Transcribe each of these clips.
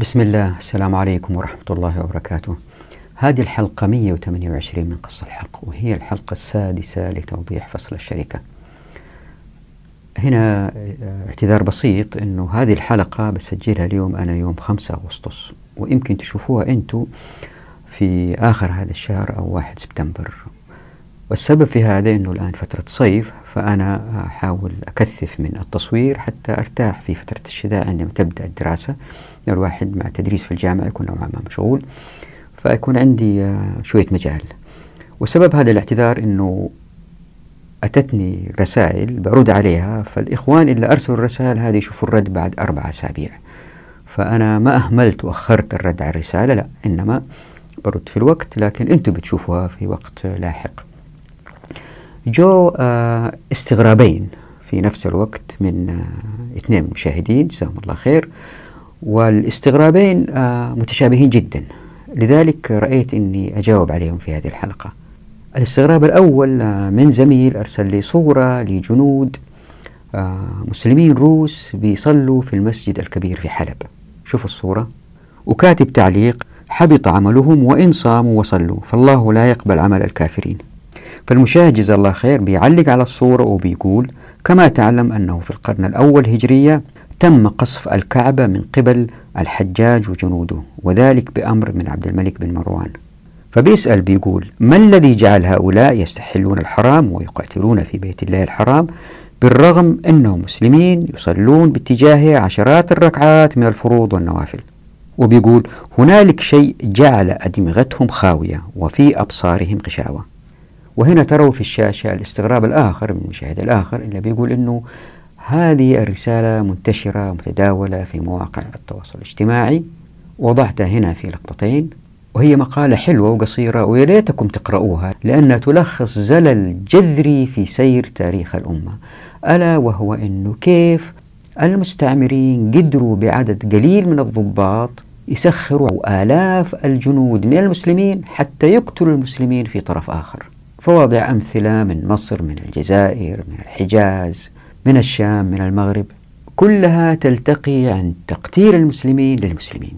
بسم الله السلام عليكم ورحمة الله وبركاته. هذه الحلقة 128 من قص الحق وهي الحلقة السادسة لتوضيح فصل الشركة. هنا آه، اعتذار بسيط أنه هذه الحلقة بسجلها اليوم أنا يوم 5 أغسطس ويمكن تشوفوها أنتم في آخر هذا الشهر أو 1 سبتمبر. والسبب في هذا أنه الآن فترة صيف فأنا أحاول أكثف من التصوير حتى أرتاح في فترة الشتاء عندما تبدأ الدراسة. الواحد مع تدريس في الجامعة يكون نوعا ما مشغول فيكون عندي آه، شوية مجال. وسبب هذا الاعتذار أنه أتتني رسائل برد عليها فالإخوان اللي أرسلوا الرسائل هذه يشوفوا الرد بعد أربع أسابيع. فأنا ما أهملت وأخرت الرد على الرسالة لا إنما برد في الوقت لكن أنتم بتشوفوها في وقت لاحق. جو آه، استغرابين في نفس الوقت من آه، اثنين مشاهدين جزاهم الله خير. والاستغرابين آه، متشابهين جدا. لذلك رأيت أني أجاوب عليهم في هذه الحلقة. الاستغراب الأول من زميل أرسل لي صورة لجنود مسلمين روس بيصلوا في المسجد الكبير في حلب. شوف الصورة. وكاتب تعليق حبط عملهم وإن صاموا وصلوا فالله لا يقبل عمل الكافرين. فالمشاهد جزاه الله خير بيعلق على الصورة وبيقول كما تعلم أنه في القرن الأول هجرية تم قصف الكعبة من قبل الحجاج وجنوده وذلك بأمر من عبد الملك بن مروان. فبيسأل بيقول ما الذي جعل هؤلاء يستحلون الحرام ويقاتلون في بيت الله الحرام بالرغم أنهم مسلمين يصلون باتجاهه عشرات الركعات من الفروض والنوافل؟ وبيقول هنالك شيء جعل أدمغتهم خاوية وفي أبصارهم غشاوة. وهنا تروا في الشاشة الاستغراب الآخر من المشاهد الآخر اللي بيقول أنه هذه الرسالة منتشرة متداولة في مواقع التواصل الاجتماعي. وضعتها هنا في لقطتين وهي مقالة حلوة وقصيرة ويا ريتكم تقرؤوها لأنها تلخص زلل جذري في سير تاريخ الأمة. ألا وهو أنه كيف المستعمرين قدروا بعدد قليل من الضباط يسخروا آلاف الجنود من المسلمين حتى يقتلوا المسلمين في طرف آخر. فواضع أمثلة من مصر من الجزائر من الحجاز من الشام من المغرب كلها تلتقي عند تقتيل المسلمين للمسلمين.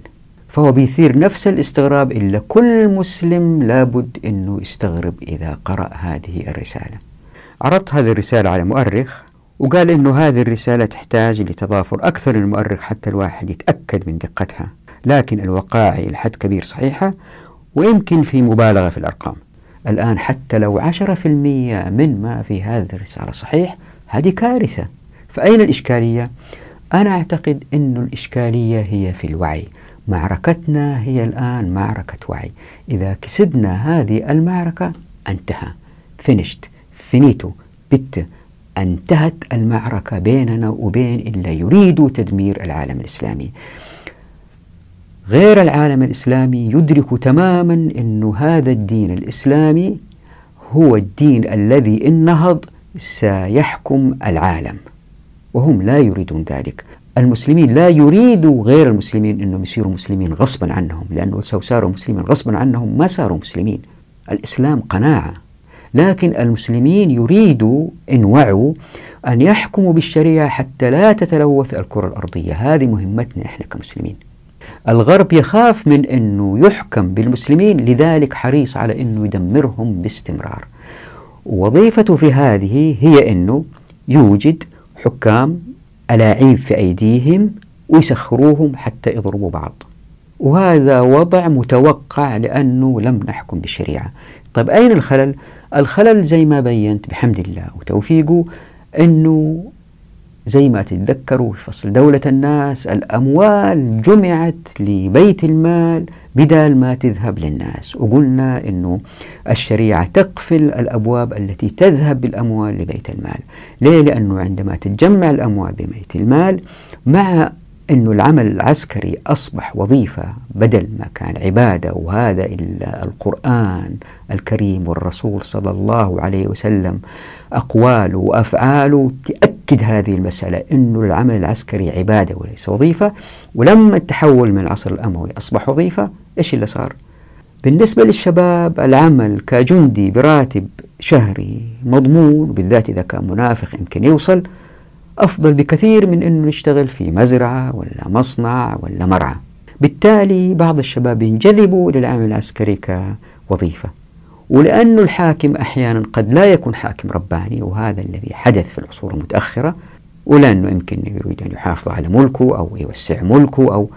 فهو بيثير نفس الاستغراب إلا كل مسلم لابد أنه يستغرب إذا قرأ هذه الرسالة. عرضت هذه الرسالة على مؤرخ وقال أنه هذه الرسالة تحتاج لتضافر أكثر من حتى الواحد يتأكد من دقتها. لكن الوقائع إلى حد كبير صحيحة ويمكن في مبالغة في الأرقام. الآن حتى لو عشرة في المية من ما في هذه الرسالة صحيح هذه كارثة. فأين الإشكالية؟ أنا أعتقد أن الإشكالية هي في الوعي. معركتنا هي الآن معركة وعي. إذا كسبنا هذه المعركة انتهى. Finished. Finito. بت. انتهت المعركة بيننا وبين اللي يريدوا تدمير العالم الإسلامي. غير العالم الإسلامي يدرك تماما أن هذا الدين الإسلامي هو الدين الذي إن نهض سيحكم العالم وهم لا يريدون ذلك. المسلمين لا يريدوا غير المسلمين أنهم يصيروا مسلمين غصبا عنهم لأنه لو صاروا مسلمين غصبا عنهم ما صاروا مسلمين. الإسلام قناعة لكن المسلمين يريدوا إن وعوا أن يحكموا بالشريعة حتى لا تتلوث الكرة الأرضية. هذه مهمتنا إحنا كمسلمين. الغرب يخاف من أنه يحكم بالمسلمين لذلك حريص على أنه يدمرهم باستمرار. وظيفته في هذه هي أنه يوجد حكام ألاعيب في أيديهم ويسخروهم حتى يضربوا بعض. وهذا وضع متوقع لأنه لم نحكم بالشريعة. طيب أين الخلل؟ الخلل زي ما بينت بحمد الله وتوفيقه أنه زي ما تتذكروا في فصل دولة الناس الأموال جمعت لبيت المال بدال ما تذهب للناس وقلنا أنه الشريعة تقفل الأبواب التي تذهب بالأموال لبيت المال ليه؟ لأنه عندما تتجمع الأموال ببيت المال مع أن العمل العسكري أصبح وظيفة بدل ما كان عبادة وهذا إلا القرآن الكريم والرسول صلى الله عليه وسلم. أقواله وأفعاله تأكد هذه المسألة أن العمل العسكري عبادة وليس وظيفة. ولما تحول من العصر الأموي أصبح وظيفة إيش اللي صار؟ بالنسبة للشباب العمل كجندي براتب شهري مضمون بالذات إذا كان منافق يمكن يوصل. أفضل بكثير من أنه يشتغل في مزرعة ولا مصنع ولا مرعى. بالتالي بعض الشباب ينجذبوا للعمل العسكري كوظيفة. ولأن الحاكم أحيانا قد لا يكون حاكم رباني وهذا الذي حدث في العصور المتأخرة ولأنه يمكن يريد أن يحافظ على ملكه أو يوسع ملكه أو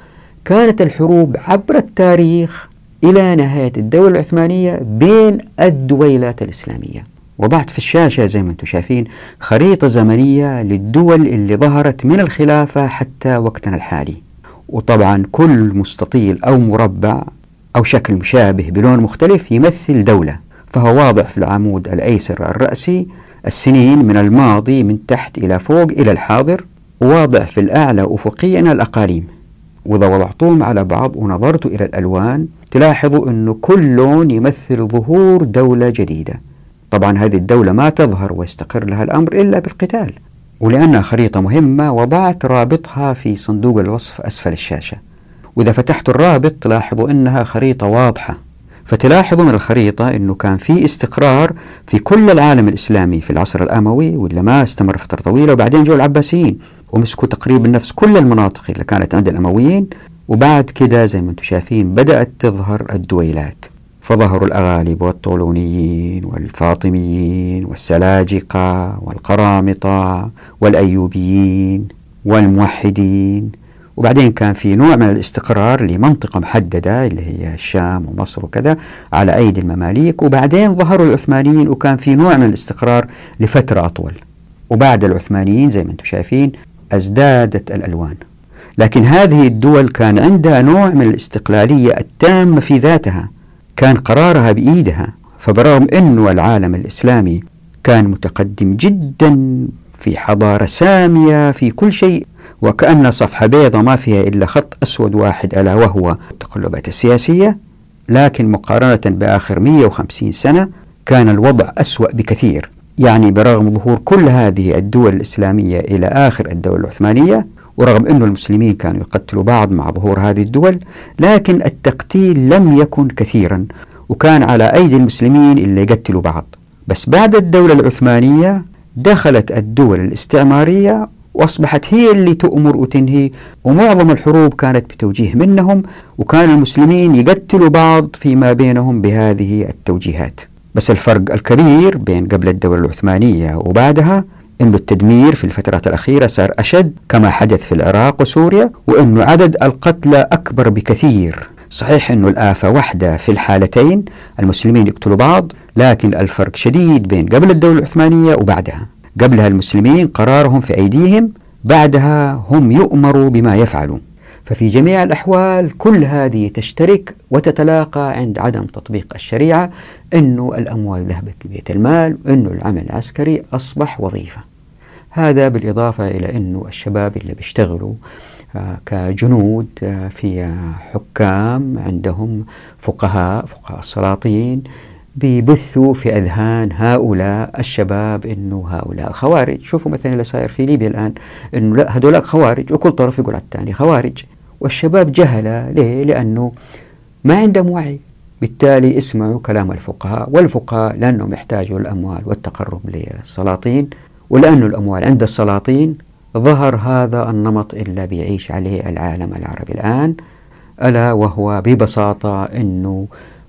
كانت الحروب عبر التاريخ إلى نهاية الدولة العثمانية بين الدويلات الإسلامية. وضعت في الشاشة زي ما أنتم شايفين خريطة زمنية للدول اللي ظهرت من الخلافة حتى وقتنا الحالي. وطبعا كل مستطيل أو مربع أو شكل مشابه بلون مختلف يمثل دولة. فهو واضح في العمود الأيسر الرأسي السنين من الماضي من تحت إلى فوق إلى الحاضر وواضح في الأعلى أفقيا الأقاليم. وإذا وضعتهم على بعض ونظرت إلى الألوان تلاحظوا أنه كل لون يمثل ظهور دولة جديدة. طبعا هذه الدولة ما تظهر ويستقر لها الأمر إلا بالقتال ولأنها خريطة مهمة وضعت رابطها في صندوق الوصف أسفل الشاشة. وإذا فتحت الرابط تلاحظوا أنها خريطة واضحة. فتلاحظوا من الخريطة أنه كان في استقرار في كل العالم الإسلامي في العصر الأموي ولا ما استمر فترة طويلة وبعدين جو العباسيين. ومسكوا تقريبا نفس كل المناطق اللي كانت عند الأمويين. وبعد كده زي ما أنتم شايفين بدأت تظهر الدويلات. فظهروا الأغالب والطولونيين والفاطميين والسلاجقة والقرامطة والأيوبيين والموحدين. وبعدين كان في نوع من الاستقرار لمنطقة محددة اللي هي الشام ومصر وكذا على أيدي المماليك. وبعدين ظهروا العثمانيين وكان في نوع من الاستقرار لفترة أطول. وبعد العثمانيين زي ما أنتم شايفين ازدادت الألوان. لكن هذه الدول كان عندها نوع من الاستقلالية التامة في ذاتها. كان قرارها بإيدها فبرغم أنه العالم الإسلامي كان متقدم جدا في حضارة سامية في كل شيء وكأن صفحة بيضاء ما فيها إلا خط أسود واحد ألا وهو التقلبات السياسية لكن مقارنة بآخر 150 سنة كان الوضع أسوأ بكثير. يعني برغم ظهور كل هذه الدول الإسلامية إلى آخر الدولة العثمانية ورغم أن المسلمين كانوا يقتلوا بعض مع ظهور هذه الدول لكن التقتيل لم يكن كثيرا وكان على أيدي المسلمين اللي يقتلوا بعض. بس بعد الدولة العثمانية دخلت الدول الاستعمارية وأصبحت هي اللي تؤمر وتنهي ومعظم الحروب كانت بتوجيه منهم وكان المسلمين يقتلوا بعض فيما بينهم بهذه التوجيهات. بس الفرق الكبير بين قبل الدولة العثمانية وبعدها أن التدمير في الفترات الأخيرة صار أشد كما حدث في العراق وسوريا وأنه عدد القتلى أكبر بكثير. صحيح أنه الآفة واحدة في الحالتين المسلمين يقتلوا بعض لكن الفرق شديد بين قبل الدولة العثمانية وبعدها. قبلها المسلمين قرارهم في أيديهم بعدها هم يؤمروا بما يفعلوا. ففي جميع الأحوال كل هذه تشترك وتتلاقى عند عدم تطبيق الشريعة أنه الأموال ذهبت لبيت المال وأنه العمل العسكري أصبح وظيفة. هذا بالإضافة إلى أنه الشباب اللي بيشتغلوا آه، كجنود آه، في حكام عندهم فقهاء فقهاء السلاطين بيبثوا في أذهان هؤلاء الشباب أنه هؤلاء خوارج. شوفوا مثلا اللي صاير في ليبيا الآن أنه لا هذولاك خوارج وكل طرف يقول على الثاني خوارج. والشباب جهلة ليه؟ لأنه ما عندهم وعي. بالتالي اسمعوا كلام الفقهاء والفقهاء لأنهم يحتاجوا الأموال والتقرب للسلاطين ولأن الأموال عند السلاطين ظهر هذا النمط إلا بيعيش عليه العالم العربي الآن. ألا وهو ببساطة أنه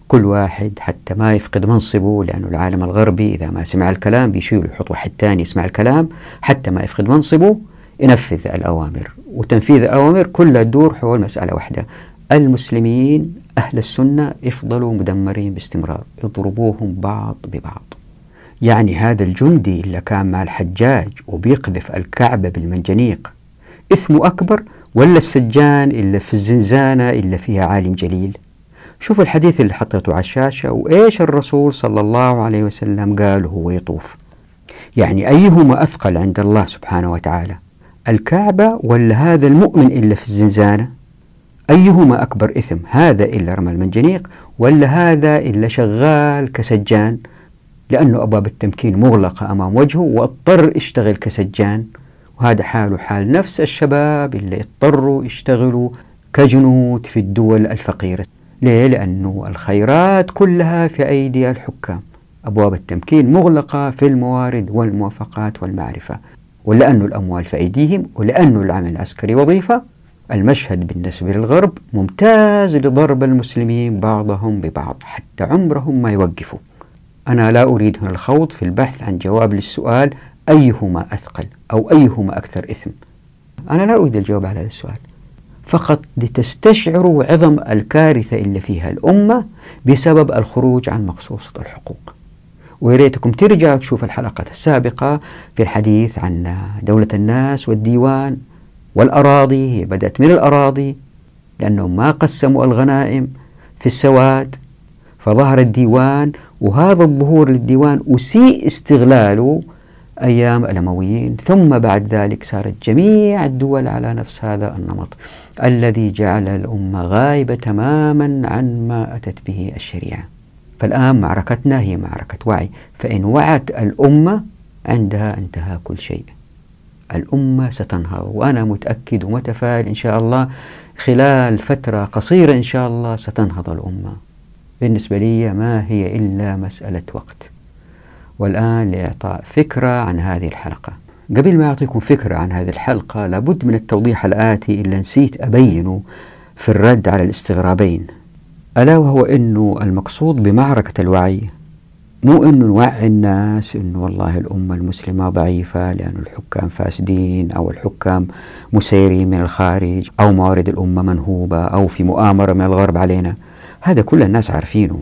كل واحد حتى ما يفقد منصبه لأنه العالم الغربي إذا ما سمع الكلام بيشيل يحط واحد ثاني يسمع الكلام حتى ما يفقد منصبه ينفذ الأوامر. وتنفيذ الأوامر كلها تدور حول مسألة واحدة. المسلمين أهل السنة يفضلوا مدمرين باستمرار يضربوهم بعض ببعض. يعني هذا الجندي اللي كان مع الحجاج وبيقذف الكعبة بالمنجنيق إثمه أكبر ولا السجان اللي في الزنزانة اللي فيها عالم جليل؟ شوفوا الحديث اللي حطيته على الشاشة وإيش الرسول صلى الله عليه وسلم قال وهو يطوف يعني أيهما أثقل عند الله سبحانه وتعالى؟ الكعبة ولا هذا المؤمن إلا في الزنزانة؟ أيهما أكبر إثم هذا إلا رمى المنجنيق ولا هذا إلا شغال كسجان؟ لأنه أبواب التمكين مغلقة أمام وجهه واضطر يشتغل كسجان. وهذا حاله حال نفس الشباب اللي اضطروا يشتغلوا كجنود في الدول الفقيرة. ليه؟ لأنه الخيرات كلها في أيدي الحكام. أبواب التمكين مغلقة في الموارد والموافقات والمعرفة. ولأن الأموال في أيديهم ولأن العمل العسكري وظيفة. المشهد بالنسبة للغرب ممتاز لضرب المسلمين بعضهم ببعض حتى عمرهم ما يوقفوا. أنا لا أريد هنا الخوض في البحث عن جواب للسؤال أيهما أثقل أو أيهما أكثر إثم. أنا لا أريد الجواب على هذا السؤال. فقط لتستشعروا عظم الكارثة اللي فيها الأمة بسبب الخروج عن مقصوصة الحقوق. ويريتكم ترجعوا تشوفوا الحلقات السابقة في الحديث عن دولة الناس والديوان والأراضي هي بدأت من الأراضي لأنهم ما قسموا الغنائم في السواد فظهر الديوان وهذا الظهور للديوان أسيء استغلاله أيام الأمويين. ثم بعد ذلك صارت جميع الدول على نفس هذا النمط الذي جعل الأمة غائبة تماما عن ما أتت به الشريعة. فالآن معركتنا هي معركة وعي. فإن وعت الأمة عندها انتهى كل شيء. الأمة ستنهض وأنا متأكد ومتفائل إن شاء الله خلال فترة قصيرة إن شاء الله ستنهض الأمة. بالنسبة لي ما هي إلا مسألة وقت. والآن لإعطاء فكرة عن هذه الحلقة. قبل ما أعطيكم فكرة عن هذه الحلقة لابد من التوضيح الآتي اللي نسيت أبينه في الرد على الاستغرابين. ألا وهو أنه المقصود بمعركة الوعي مو أنه نوعي الناس أنه والله الأمة المسلمة ضعيفة لأن الحكام فاسدين أو الحكام مسيرين من الخارج أو موارد الأمة منهوبة أو في مؤامرة من الغرب علينا. هذا كل الناس عارفينه.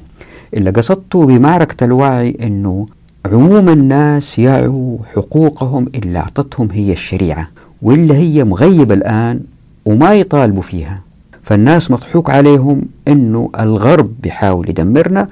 إلا قصدته بمعركة الوعي أنه عموم الناس يعوا حقوقهم اللي أعطتهم هي الشريعة واللي هي مغيبة الآن وما يطالبوا فيها. فالناس مضحوك عليهم أنه الغرب بيحاول يدمرنا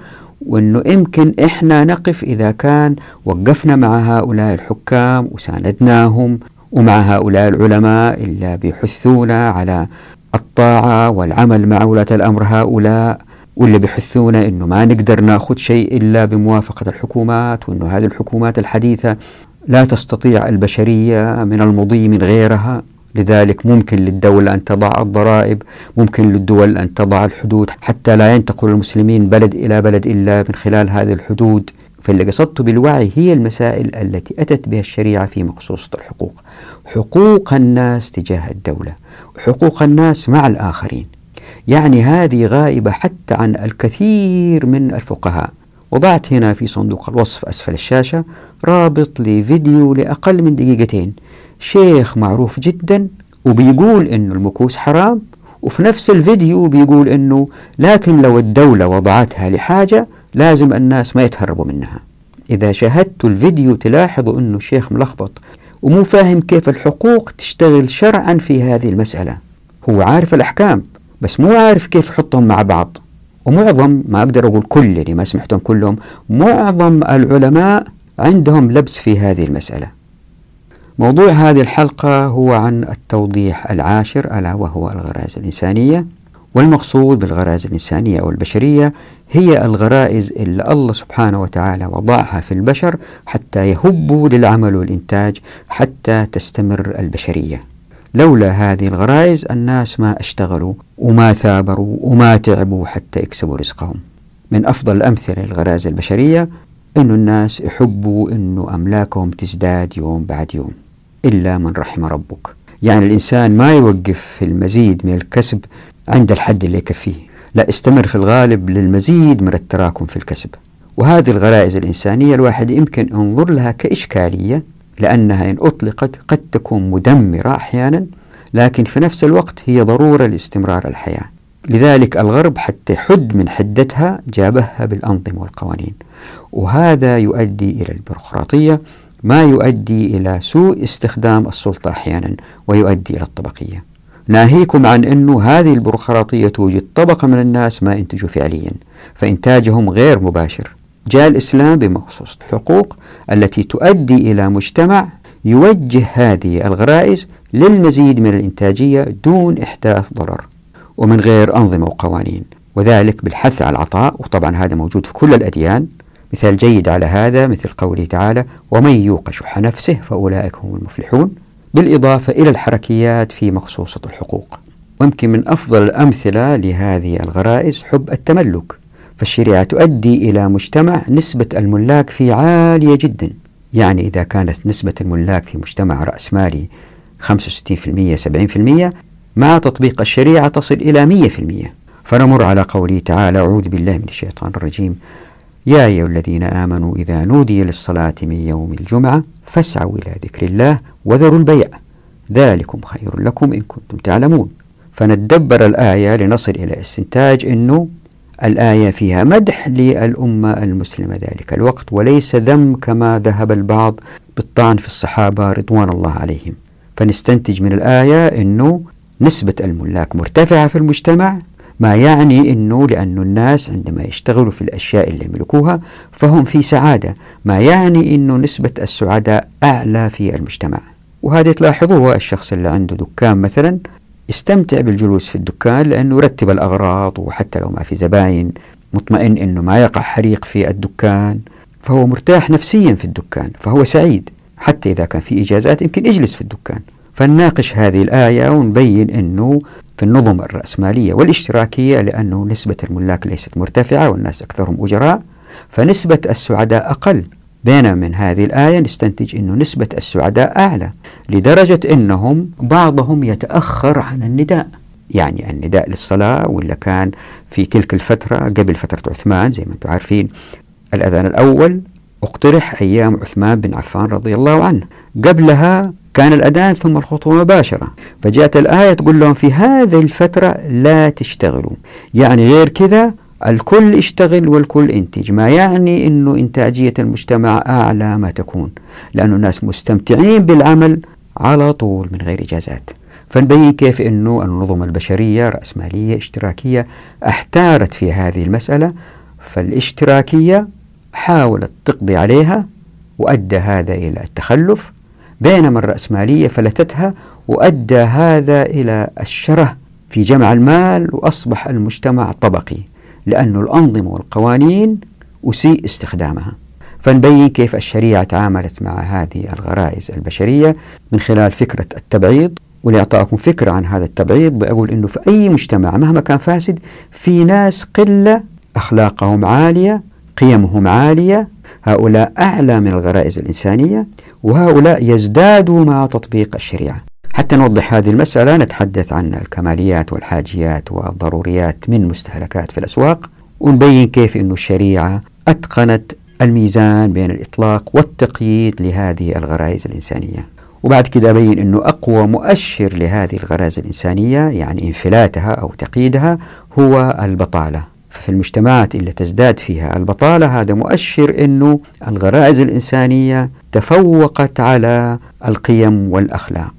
وأنه يمكن إحنا نقف إذا كان وقفنا مع هؤلاء الحكام وساندناهم ومع هؤلاء العلماء اللي بيحثونا على الطاعة والعمل مع ولاة الأمر هؤلاء واللي بيحثونا إنه ما نقدر ناخذ شيء إلا بموافقة الحكومات وإنه هذه الحكومات الحديثة لا تستطيع البشرية من المضي من غيرها. لذلك ممكن للدولة أن تضع الضرائب ممكن للدول أن تضع الحدود حتى لا ينتقل المسلمين بلد إلى بلد إلا من خلال هذه الحدود. فاللي قصدت بالوعي هي المسائل التي أتت بها الشريعة في مقصوصة الحقوق. حقوق الناس تجاه الدولة وحقوق الناس مع الآخرين. يعني هذه غائبة حتى عن الكثير من الفقهاء. وضعت هنا في صندوق الوصف أسفل الشاشة رابط لفيديو لأقل من دقيقتين. شيخ معروف جدا وبيقول أنه المكوس حرام وفي نفس الفيديو بيقول أنه لكن لو الدولة وضعتها لحاجة لازم الناس ما يتهربوا منها. إذا شاهدتوا الفيديو تلاحظوا أنه الشيخ ملخبط ومو فاهم كيف الحقوق تشتغل شرعا في هذه المسألة. هو عارف الأحكام بس مو عارف كيف يحطهم مع بعض. ومعظم ما أقدر أقول كل اللي ما سمعتهم كلهم معظم العلماء عندهم لبس في هذه المسألة. موضوع هذه الحلقة هو عن التوضيح العاشر ألا وهو الغرائز الإنسانية. والمقصود بالغرائز الإنسانية أو البشرية هي الغرائز اللي الله سبحانه وتعالى وضعها في البشر حتى يهبوا للعمل والإنتاج حتى تستمر البشرية. لولا هذه الغرائز الناس ما اشتغلوا وما ثابروا وما تعبوا حتى يكسبوا رزقهم. من أفضل الأمثلة للغرائز البشرية أن الناس يحبوا أن أملاكهم تزداد يوم بعد يوم. إلا من رحم ربك. يعني الإنسان ما يوقف في المزيد من الكسب عند الحد اللي يكفيه. لا استمر في الغالب للمزيد من التراكم في الكسب. وهذه الغرائز الإنسانية الواحد يمكن ينظر لها كإشكالية لأنها إن أطلقت قد تكون مدمرة أحيانا لكن في نفس الوقت هي ضرورة لاستمرار الحياة. لذلك الغرب حتى يحد من حدتها جابها بالأنظمة والقوانين. وهذا يؤدي إلى البيروقراطية ما يؤدي إلى سوء استخدام السلطة أحيانا ويؤدي إلى الطبقية. ناهيكم عن أنه هذه البيروقراطية توجد طبقة من الناس ما ينتجوا فعليا فإنتاجهم غير مباشر. جاء الإسلام بمخصوص الحقوق التي تؤدي إلى مجتمع يوجه هذه الغرائز للمزيد من الإنتاجية دون إحداث ضرر ومن غير أنظمة وقوانين وذلك بالحث على العطاء. وطبعا هذا موجود في كل الأديان. مثال جيد على هذا مثل قوله تعالى ومن يوق شح نفسه فأولئك هم المفلحون بالإضافة إلى الحركيات في مخصوصة الحقوق. ويمكن من أفضل الأمثلة لهذه الغرائز حب التملك فالشريعة تؤدي إلى مجتمع نسبة الملاك فيه عالية جدا. يعني إذا كانت نسبة الملاك في مجتمع رأسمالي 65% 70% مع تطبيق الشريعة تصل إلى مية في المية. فنمر على قوله تعالى أعوذ بالله من الشيطان الرجيم يا أيها الذين آمنوا إذا نودي للصلاة من يوم الجمعة فاسعوا إلى ذكر الله وذروا البيع. ذلكم خير لكم إن كنتم تعلمون. فنتدبر الآية لنصل إلى استنتاج أنه الآية فيها مدح للأمة المسلمة ذلك الوقت وليس ذم كما ذهب البعض بالطعن في الصحابة رضوان الله عليهم. فنستنتج من الآية أنه نسبة الملاك مرتفعة في المجتمع ما يعني أنه لأن الناس عندما يشتغلوا في الأشياء اللي يملكوها فهم في سعادة ما يعني أنه نسبة السعداء أعلى في المجتمع. وهذا تلاحظوه الشخص اللي عنده دكان مثلا يستمتع بالجلوس في الدكان لأنه يرتب الأغراض وحتى لو ما في زباين مطمئن أنه ما يقع حريق في الدكان. فهو مرتاح نفسيا في الدكان فهو سعيد حتى إذا كان في إجازات يمكن يجلس في الدكان. فنناقش هذه الآية ونبين أنه في النظم الرأسمالية والاشتراكية لأنه نسبة الملاك ليست مرتفعة والناس أكثرهم أجراء فنسبة السعداء أقل. بينما من هذه الآية نستنتج أن نسبة السعداء أعلى لدرجة أنهم بعضهم يتأخر عن النداء. يعني النداء للصلاة ولا كان في تلك الفترة قبل فترة عثمان؟ زي ما أنتم عارفين. الأذان الأول اقترح أيام عثمان بن عفان رضي الله عنه. قبلها كان الأذان ثم الخطوة مباشرة. فجاءت الآية تقول لهم في هذه الفترة لا تشتغلوا. يعني غير كذا الكل يشتغل والكل ينتج. ما يعني أنه إنتاجية المجتمع أعلى ما تكون. لأن الناس مستمتعين بالعمل على طول من غير إجازات. فنبين كيف أنه النظم البشرية رأسمالية اشتراكية احتارت في هذه المسألة. فالاشتراكية حاولت تقضي عليها وأدى هذا إلى التخلف. بينما الرأسمالية فلتتها وأدى هذا إلى الشره في جمع المال وأصبح المجتمع طبقي لأن الأنظمة والقوانين أسيء استخدامها. فنبين كيف الشريعة تعاملت مع هذه الغرائز البشرية من خلال فكرة التبعيض ولإعطائكم فكرة عن هذا التبعيض بقول أنه في أي مجتمع مهما كان فاسد في ناس قلة أخلاقهم عالية قيمهم عالية هؤلاء أعلى من الغرائز الإنسانية وهؤلاء يزدادوا مع تطبيق الشريعة. حتى نوضح هذه المسألة نتحدث عن الكماليات والحاجيات والضروريات من مستهلكات في الأسواق ونبين كيف أن الشريعة أتقنت الميزان بين الإطلاق والتقييد لهذه الغرائز الإنسانية. وبعد كده أبين أنه أقوى مؤشر لهذه الغرائز الإنسانية يعني انفلاتها أو تقييدها هو البطالة. ففي المجتمعات اللي تزداد فيها البطالة هذا مؤشر أنه الغرائز الإنسانية تفوقت على القيم والأخلاق.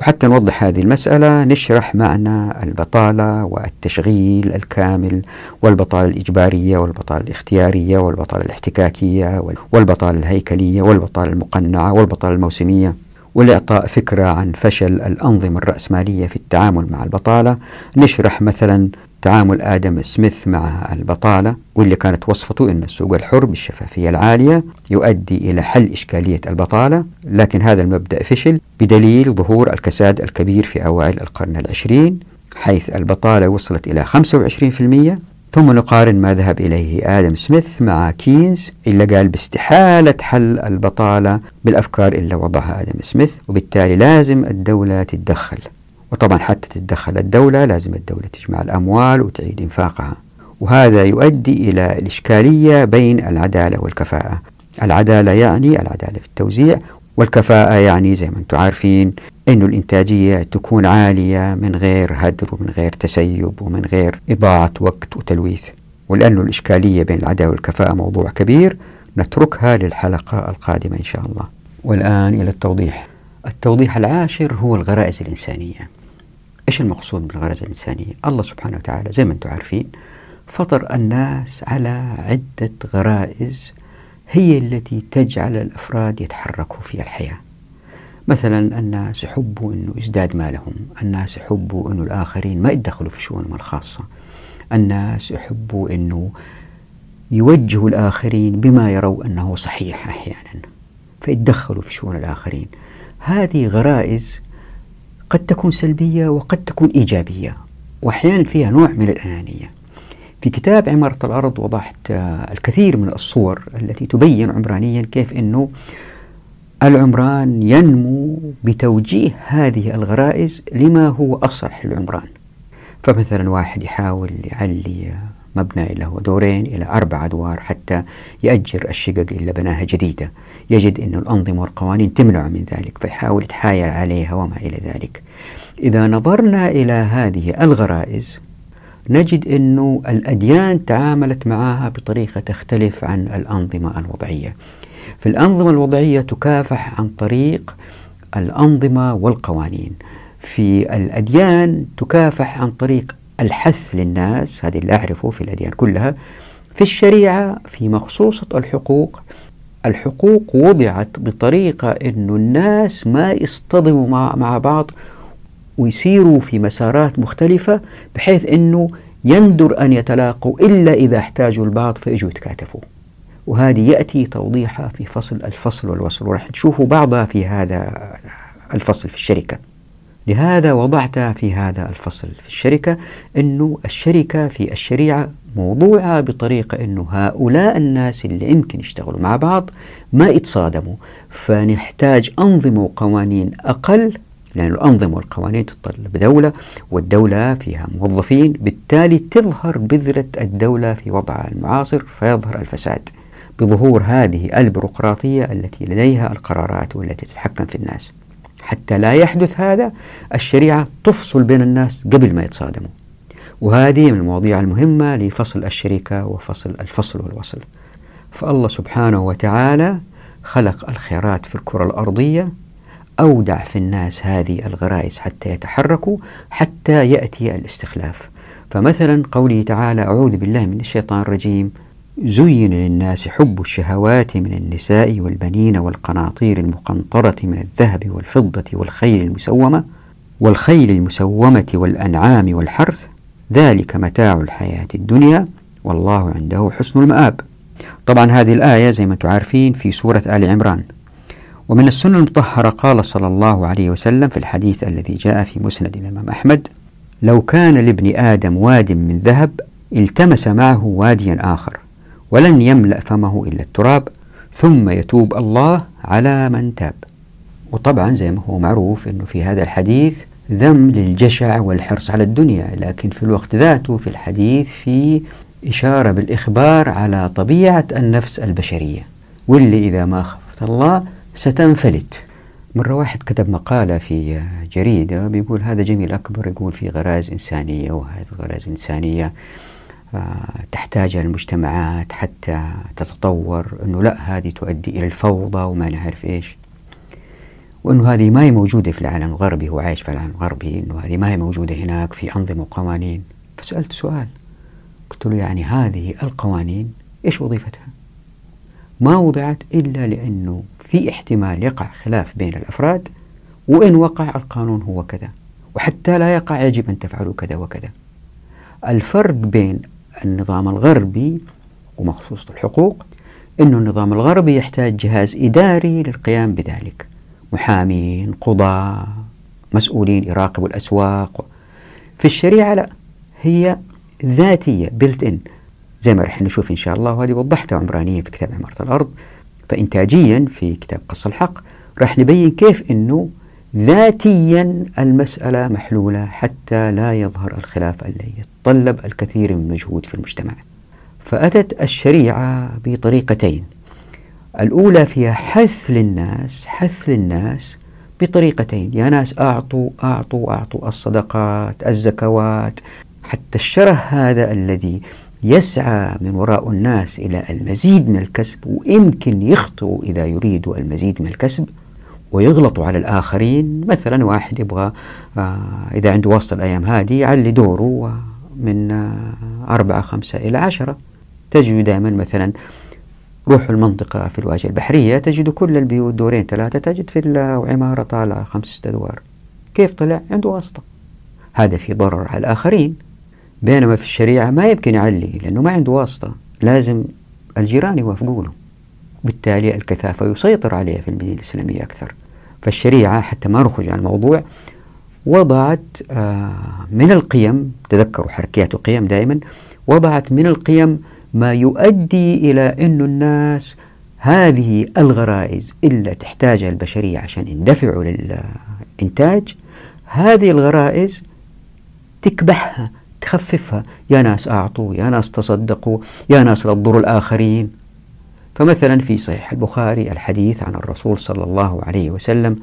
وحتى نوضح هذه المسألة نشرح معنى البطالة والتشغيل الكامل والبطالة الإجبارية والبطالة الاختيارية والبطالة الاحتكاكية والبطالة الهيكلية والبطالة المقنعة والبطالة الموسمية ولإعطاء فكرة عن فشل الأنظمة الرأسمالية في التعامل مع البطالة. نشرح مثلا تعامل آدم سميث مع البطالة واللي كانت وصفته أن السوق الحر بالشفافية العالية يؤدي إلى حل إشكالية البطالة لكن هذا المبدأ فشل بدليل ظهور الكساد الكبير في أوائل القرن العشرين حيث البطالة وصلت إلى 25% ثم نقارن ما ذهب إليه آدم سميث مع كينز إلا قال باستحالة حل البطالة بالأفكار اللي وضعها آدم سميث وبالتالي لازم الدولة تتدخل. وطبعا حتى تتدخل الدولة لازم الدولة تجمع الأموال وتعيد إنفاقها. وهذا يؤدي إلى الإشكالية بين العدالة والكفاءة. العدالة يعني العدالة في التوزيع والكفاءة يعني زي ما أنتم عارفين أن الإنتاجية تكون عالية من غير هدر ومن غير تسيب ومن غير إضاعة وقت وتلويث. ولأن الإشكالية بين العدالة والكفاءة موضوع كبير نتركها للحلقة القادمة إن شاء الله. والآن إلى التوضيح. التوضيح العاشر هو الغرائز الإنسانية. إيش المقصود بالغرائز الإنسانية؟ الله سبحانه وتعالى زي ما أنتم عارفين فطر الناس على عدة غرائز هي التي تجعل الأفراد يتحركوا في الحياة مثلا الناس يحبوا أنه يزداد مالهم الناس يحبوا أنه الآخرين ما يتدخلوا في شؤونهم الخاصة الناس يحبوا أنه يوجهوا الآخرين بما يروا أنه صحيح أحيانا فيتدخلوا في شؤون الآخرين هذه غرائز قد تكون سلبية وقد تكون إيجابية وأحيانا فيها نوع من الأنانية. في كتاب عمارة الأرض وضحت الكثير من الصور التي تبين عمرانيا كيف أنه العمران ينمو بتوجيه هذه الغرائز لما هو أصلح للعمران. فمثلا واحد يحاول يعلي مبنى له دورين إلى أربع أدوار حتى يأجر الشقق اللي بناها جديدة. يجد أن الأنظمة والقوانين تمنع من ذلك فيحاول يتحايل عليها وما إلى ذلك. إذا نظرنا إلى هذه الغرائز نجد أن الأديان تعاملت معها بطريقة تختلف عن الأنظمة الوضعية. في الأنظمة الوضعية تكافح عن طريق الأنظمة والقوانين. في الأديان تكافح عن طريق الحث للناس هذه اللي أعرفه في الأديان كلها في الشريعة في مخصوصة الحقوق. الحقوق وضعت بطريقة أن الناس ما يصطدموا مع, مع بعض ويسيروا في مسارات مختلفة بحيث أنه يندر أن يتلاقوا إلا إذا احتاجوا البعض فيجوا يتكاتفوا. وهذه يأتي توضيحها في فصل الفصل والوصل. وراح تشوفوا بعضها في هذا الفصل في الشركة. لهذا وضعت في هذا الفصل في الشركة أنه الشركة في الشريعة موضوعة بطريقة أنه هؤلاء الناس اللي يمكن يشتغلوا مع بعض ما يتصادموا فنحتاج أنظمة وقوانين أقل لأن الأنظمة والقوانين تتطلب دولة والدولة فيها موظفين بالتالي تظهر بذرة الدولة في وضعها المعاصر فيظهر الفساد بظهور هذه البيروقراطية التي لديها القرارات والتي تتحكم في الناس. حتى لا يحدث هذا الشريعة تفصل بين الناس قبل ما يتصادموا. وهذه من المواضيع المهمة لفصل الشركة وفصل الفصل والوصل. فالله سبحانه وتعالى خلق الخيرات في الكرة الأرضية أودع في الناس هذه الغرائز حتى يتحركوا حتى يأتي الاستخلاف. فمثلا قوله تعالى أعوذ بالله من الشيطان الرجيم زين للناس حب الشهوات من النساء والبنين والقناطير المقنطرة من الذهب والفضة والخيل المسومة والخيل المسومة والأنعام والحرث. ذلك متاع الحياة الدنيا. والله عنده حسن المآب. طبعا هذه الآية زي ما أنتم عارفين في سورة آل عمران. ومن السنة المطهرة قال صلى الله عليه وسلم في الحديث الذي جاء في مسند الإمام أحمد لو كان لابن آدم واد من ذهب التمس معه واديا آخر. ولن يملأ فمه إلا التراب ثم يتوب الله على من تاب. وطبعا زي ما هو معروف أنه في هذا الحديث ذم للجشع والحرص على الدنيا لكن في الوقت ذاته في الحديث في إشارة بالإخبار على طبيعة النفس البشرية واللي إذا ما خفت الله ستنفلت. مرة واحد كتب مقالة في جريدة بيقول هذا جميل أكبر يقول في غرائز إنسانية وهذه غرائز إنسانية. تحتاجها المجتمعات حتى تتطور أنه لا هذه تؤدي إلى الفوضى وما نعرف إيش. وأنه هذه ما هي موجودة في العالم الغربي هو عايش في العالم الغربي أنه هذه ما هي موجودة هناك في أنظمة وقوانين. فسألت سؤال قلت له يعني هذه القوانين إيش وظيفتها؟ ما وضعت إلا لأنه في احتمال يقع خلاف بين الأفراد وإن وقع القانون هو كذا وحتى لا يقع يجب أن تفعلوا كذا وكذا. الفرق بين النظام الغربي ومخصوص الحقوق أن النظام الغربي يحتاج جهاز إداري للقيام بذلك. محامين قضاة مسؤولين يراقبوا الأسواق في الشريعة لا هي ذاتية بلت إن زي ما رح نشوف إن شاء الله وهذه وضحتها عمرانيا في كتاب عمارة الأرض. فإنتاجيا في كتاب قص الحق راح نبين كيف أنه ذاتيا المسألة محلولة حتى لا يظهر الخلاف الذي يتطلب الكثير من المجهود في المجتمع. فأتت الشريعة بطريقتين. الأولى فيها حث للناس حث للناس بطريقتين. يا ناس أعطوا أعطوا أعطوا الصدقات الزكوات. حتى الشره هذا الذي يسعى من وراء الناس إلى المزيد من الكسب ويمكن يخطئوا إذا يريدوا المزيد من الكسب ويغلطوا على الآخرين. مثلا واحد يبغى آه إذا عنده واسطة الأيام هذه يعلي دوره من آه أربعة خمسة إلى عشرة. تجد دائما مثلا روح المنطقة في الواجهة البحرية تجد كل البيوت دورين ثلاثة تجد في وعمارة طالعة خمس ست أدوار. كيف طلع؟ عنده واسطة. هذا في ضرر على الآخرين بينما في الشريعة ما يمكن يعلي لأنه ما عنده واسطة. لازم الجيران يوافقوا له. بالتالي الكثافة يسيطر عليها في المدينة الإسلامية أكثر. فالشريعة حتى ما نخرج عن الموضوع وضعت آه، من القيم تذكروا حركيات القيم دائما وضعت من القيم ما يؤدي إلى أن الناس هذه الغرائز إلا تحتاجها البشرية عشان يندفعوا للإنتاج هذه الغرائز تكبحها تخففها. يا ناس أعطوا يا ناس تصدقوا يا ناس لا تضروا الآخرين. فمثلا في صحيح البخاري الحديث عن الرسول صلى الله عليه وسلم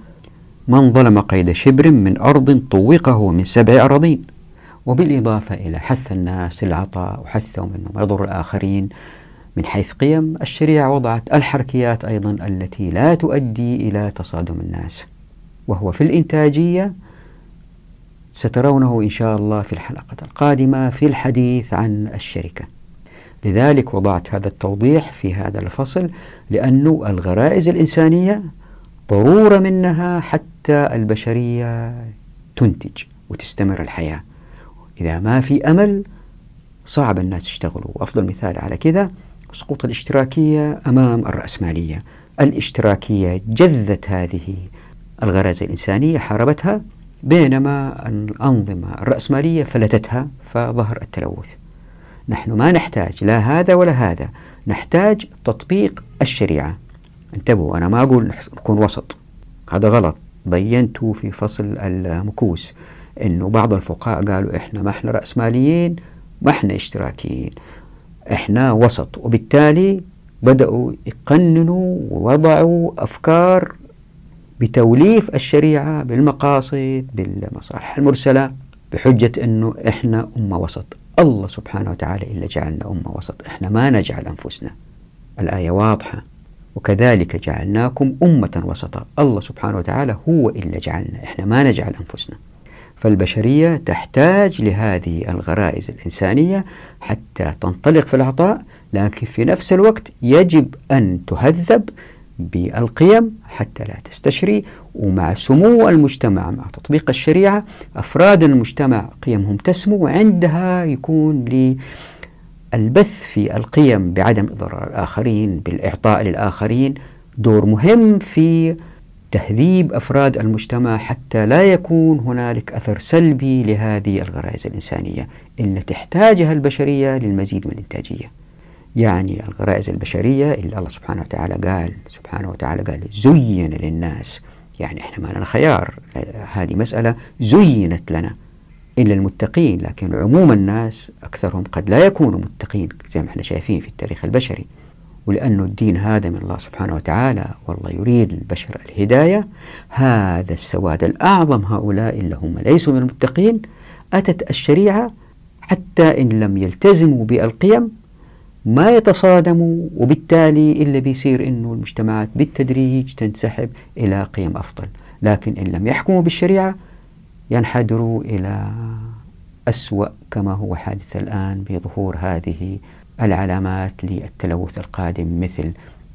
من ظلم قيد شبر من أرض طوقه من سبع أراضين. وبالإضافة إلى حث الناس للعطاء وحثهم أنهم يضروا الآخرين من حيث قيم الشريعة وضعت الحركيات أيضا التي لا تؤدي إلى تصادم الناس. وهو في الإنتاجية سترونه إن شاء الله في الحلقة القادمة في الحديث عن الشركة. لذلك وضعت هذا التوضيح في هذا الفصل لأن الغرائز الإنسانية ضرورة منها حتى البشرية تنتج وتستمر الحياة. إذا ما في أمل صعب الناس يشتغلوا. وأفضل مثال على كذا سقوط الاشتراكية أمام الرأسمالية. الاشتراكية جذت هذه الغرائز الإنسانية حاربتها بينما الأنظمة الرأسمالية فلتتها فظهر التلوث. نحن ما نحتاج لا هذا ولا هذا. نحتاج تطبيق الشريعة. انتبهوا أنا ما أقول نكون وسط. هذا غلط. بينت في فصل المكوس أنه بعض الفقهاء قالوا إحنا ما إحنا رأسماليين ما إحنا إشتراكيين. إحنا وسط. وبالتالي بدأوا يقننوا ووضعوا أفكار بتوليف الشريعة بالمقاصد بالمصالح المرسلة بحجة أنه إحنا أمة وسط. الله سبحانه وتعالى إلا جعلنا أمة وسط. إحنا ما نجعل أنفسنا. الآية واضحة. وكذلك جعلناكم أمة وسطا. الله سبحانه وتعالى هو إلا جعلنا إحنا ما نجعل أنفسنا. فالبشرية تحتاج لهذه الغرائز الإنسانية حتى تنطلق في العطاء لكن في نفس الوقت يجب أن تهذب بالقيم حتى لا تستشري. ومع سمو المجتمع مع تطبيق الشريعة أفراد المجتمع قيمهم تسمو وعندها يكون للبث في القيم بعدم إضرار الآخرين بالإعطاء للآخرين دور مهم في تهذيب أفراد المجتمع حتى لا يكون هنالك أثر سلبي لهذه الغرائز الإنسانية. اللي تحتاجها البشرية للمزيد من الإنتاجية. يعني الغرائز البشرية اللي الله سبحانه وتعالى قال سبحانه وتعالى قال زين للناس. يعني إحنا ما لنا خيار. هذه مسألة زينت لنا. إلا المتقين لكن عموم الناس أكثرهم قد لا يكونوا متقين زي ما إحنا شايفين في التاريخ البشري. ولأن الدين هذا من الله سبحانه وتعالى والله يريد البشر الهداية. هذا السواد الأعظم هؤلاء اللي هم ليسوا من المتقين. أتت الشريعة حتى إن لم يلتزموا بالقيم ما يتصادموا وبالتالي إلا بيصير أنه المجتمعات بالتدريج تنسحب إلى قيم أفضل. لكن إن لم يحكموا بالشريعة ينحدروا إلى أسوأ كما هو حادث الآن بظهور هذه العلامات للتلوث القادم مثل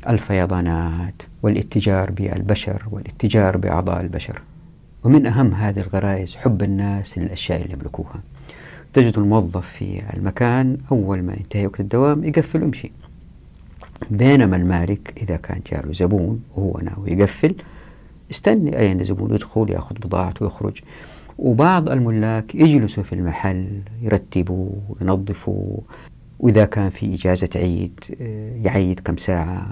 الفيضانات والاتجار بالبشر والاتجار بأعضاء البشر. ومن أهم هذه الغرائز حب الناس للأشياء اللي يملكوها. تجد الموظف في المكان أول ما ينتهي وقت الدوام يقفل ويمشي. بينما المالك إذا كان جاله زبون وهو ناوي يقفل استني أي أن زبون؟ يدخل يأخذ بضاعته ويخرج وبعض الملاك يجلسوا في المحل يرتبوا ينظفوا. وإذا كان في إجازة عيد آه، يعيد كم ساعة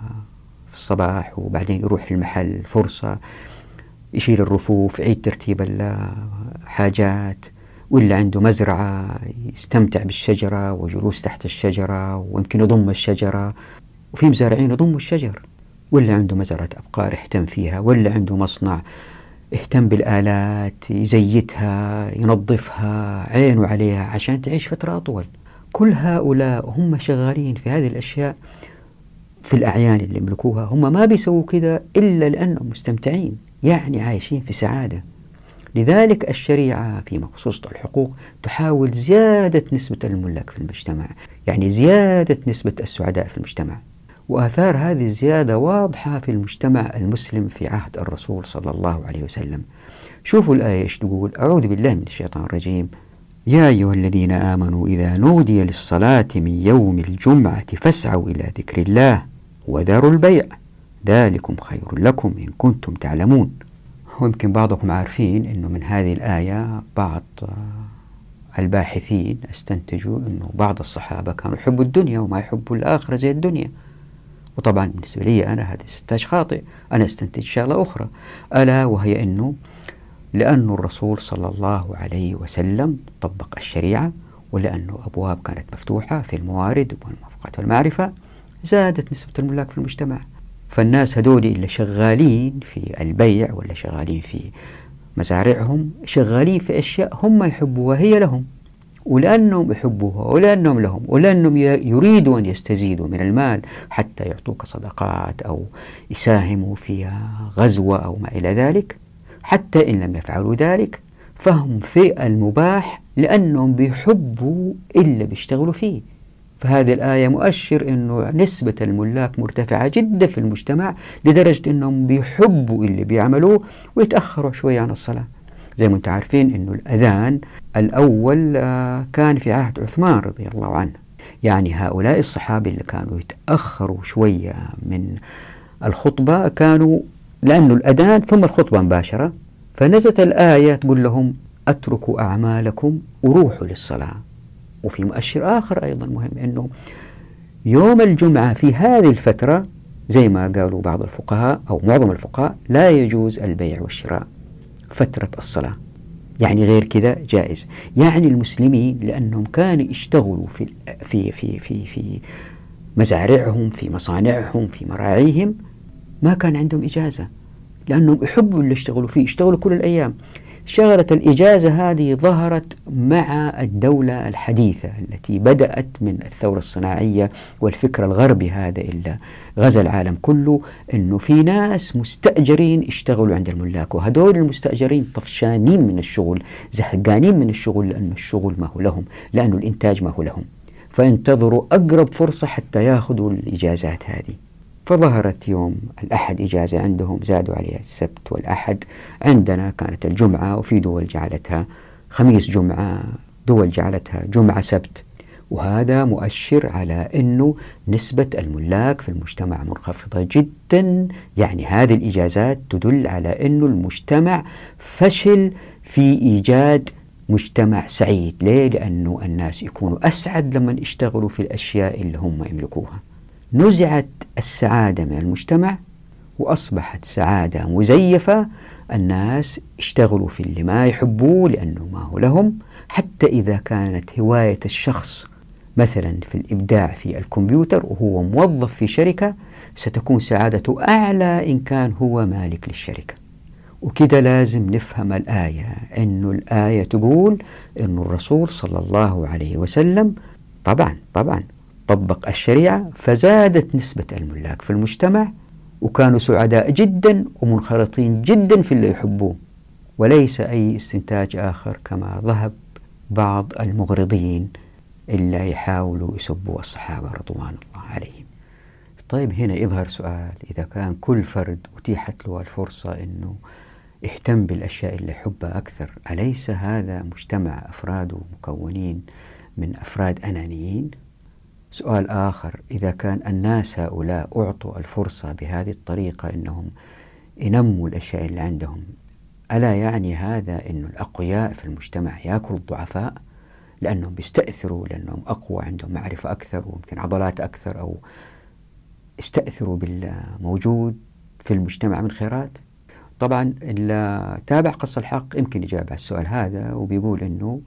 في الصباح وبعدين يروح المحل فرصة يشيل الرفوف يعيد ترتيب الحاجات. واللي عنده مزرعة يستمتع بالشجرة وجلوس تحت الشجرة ويمكن يضم الشجرة. وفي مزارعين يضموا الشجر. واللي عنده مزرعة أبقار يهتم فيها واللي عنده مصنع يهتم بالآلات يزيتها ينظفها عينه عليها عشان تعيش فترة أطول. كل هؤلاء هم شغالين في هذه الأشياء في الأعيان اللي يملكوها. هم ما بيسووا كده إلا لأنهم مستمتعين يعني عايشين في سعادة. لذلك الشريعة في مخصوص الحقوق تحاول زيادة نسبة الملاك في المجتمع يعني زيادة نسبة السعداء في المجتمع. وآثار هذه الزيادة واضحة في المجتمع المسلم في عهد الرسول صلى الله عليه وسلم. شوفوا الآية إيش تقول. أعوذ بالله من الشيطان الرجيم. يا أيها الذين آمنوا إذا نودي للصلاة من يوم الجمعة فاسعوا إلى ذكر الله وذروا البيع. ذلكم خير لكم إن كنتم تعلمون. ويمكن بعضكم عارفين أنه من هذه الآية بعض الباحثين استنتجوا أنه بعض الصحابة كانوا يحبوا الدنيا وما يحبوا الآخرة زي الدنيا. وطبعا بالنسبة لي أنا هذا استنتاج خاطئ. أنا استنتج شغلة أخرى. ألا وهي أنه لأن الرسول صلى الله عليه وسلم طبق الشريعة ولأنه أبواب كانت مفتوحة في الموارد والموافقات والمعرفة زادت نسبة الملاك في المجتمع. فالناس هذول اللي شغالين في البيع ولا شغالين في مزارعهم شغالين في أشياء هم يحبوها هي لهم. ولأنهم يحبوها ولأنهم لهم ولأنهم يريدوا أن يستزيدوا من المال حتى يعطوك صدقات أو يساهموا في غزوة أو ما إلى ذلك. حتى إن لم يفعلوا ذلك فهم في المباح لأنهم بيحبوا إلا بيشتغلوا فيه. فهذه الآية مؤشر أنه نسبة الملاك مرتفعة جدا في المجتمع لدرجة أنهم بيحبوا اللي بيعملوه ويتأخروا شوية عن الصلاة. زي ما أنتم عارفين أنه الأذان الأول آه، كان في عهد عثمان رضي الله عنه. يعني هؤلاء الصحابة اللي كانوا يتأخروا شوية من الخطبة كانوا لأنه الأذان ثم الخطبة مباشرة فنزلت الآية تقول لهم أتركوا أعمالكم وروحوا للصلاة. وفي مؤشر آخر أيضا مهم أنه يوم الجمعة في هذه الفترة زي ما قالوا بعض الفقهاء أو معظم الفقهاء لا يجوز البيع والشراء. فترة الصلاة. يعني غير كذا جائز. يعني المسلمين لأنهم كانوا يشتغلوا في في في في في مزارعهم في مصانعهم في مراعيهم ما كان عندهم إجازة. لأنهم يحبوا اللي يشتغلوا فيه يشتغلوا كل الأيام. شغلة الإجازة هذه ظهرت مع الدولة الحديثة التي بدأت من الثورة الصناعية والفكر الغربي هذا اللي غزا العالم كله أنه في ناس مستأجرين يشتغلوا عند الملاك وهدول المستأجرين طفشانين من الشغل زهقانين من الشغل لأنه الشغل ما هو لهم لأنه الإنتاج ما هو لهم. فانتظروا أقرب فرصة حتى ياخذوا الإجازات هذه. فظهرت يوم الأحد إجازة عندهم زادوا عليها السبت والأحد. عندنا كانت الجمعة وفي دول جعلتها خميس جمعة دول جعلتها جمعة سبت. وهذا مؤشر على أنه نسبة الملاك في المجتمع منخفضة جدا. يعني هذه الإجازات تدل على أنه المجتمع فشل في إيجاد مجتمع سعيد. ليه؟ لأنه الناس يكونوا أسعد لما يشتغلوا في الأشياء اللي هم يملكوها. نزعت السعادة من المجتمع وأصبحت سعادة مزيفة. الناس اشتغلوا في اللي ما يحبوه لأنه ما هو لهم. حتى إذا كانت هواية الشخص مثلا في الإبداع في الكمبيوتر وهو موظف في شركة ستكون سعادته أعلى إن كان هو مالك للشركة. وكده لازم نفهم الآية أنه الآية تقول أن الرسول صلى الله عليه وسلم طبعا طبعا طبق الشريعة فزادت نسبة الملاك في المجتمع وكانوا سعداء جدا ومنخرطين جدا في اللي يحبوه وليس أي استنتاج آخر كما ذهب بعض المغرضين إلا يحاولوا يسبوا الصحابة رضوان الله عليهم. طيب هنا يظهر سؤال إذا كان كل فرد أتيحت له الفرصة أنه اهتم بالأشياء اللي يحبها أكثر أليس هذا مجتمع أفراده مكونين من أفراد أنانيين؟ سؤال آخر. إذا كان الناس هؤلاء أعطوا الفرصة بهذه الطريقة أنهم ينموا الأشياء اللي عندهم ألا يعني هذا أن الأقوياء في المجتمع يأكلوا الضعفاء؟ لأنهم بيستأثروا لأنهم أقوى عندهم معرفة أكثر ويمكن عضلات أكثر أو استأثروا بالموجود في المجتمع من خيرات؟ طبعا اللي تابع قص الحق يمكن يجاوب على السؤال هذا وبيقول أنه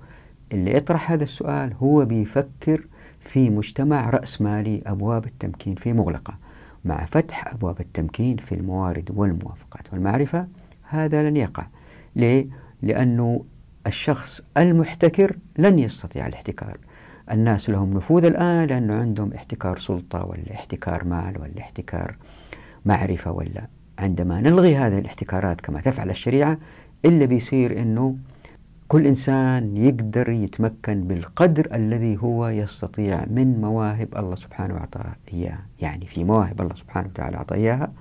اللي يطرح هذا السؤال هو بيفكر في مجتمع رأسمالي أبواب التمكين فيه مغلقة مع فتح أبواب التمكين في الموارد والموافقات والمعرفة هذا لن يقع ليه؟ لأنه الشخص المحتكر لن يستطيع الاحتكار الناس لهم نفوذ الآن لأنه عندهم احتكار سلطة ولا احتكار مال ولا احتكار معرفة ولا عندما نلغي هذه الاحتكارات كما تفعل الشريعة إلا بيصير أنه كل إنسان يقدر يتمكن بالقدر الذي هو يستطيع من مواهب الله سبحانه وتعالى. إياه يعني في مواهب الله سبحانه وتعالى أعطى إياها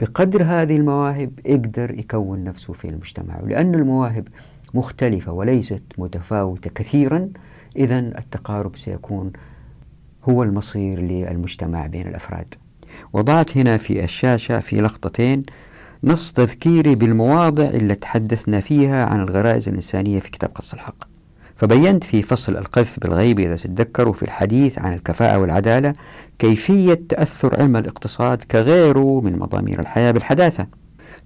بقدر هذه المواهب يقدر يكون نفسه في المجتمع. ولأن المواهب مختلفة وليست متفاوتة كثيرا إذا التقارب سيكون هو المصير للمجتمع بين الأفراد. وضعت هنا في الشاشة في لقطتين نص تذكيري بالمواضع اللي تحدثنا فيها عن الغرائز الإنسانية في كتاب قص الحق. فبينت في فصل القذف بالغيب إذا تتذكروا في الحديث عن الكفاءة والعدالة كيفية تأثر علم الاقتصاد كغيره من مضامير الحياة بالحداثة.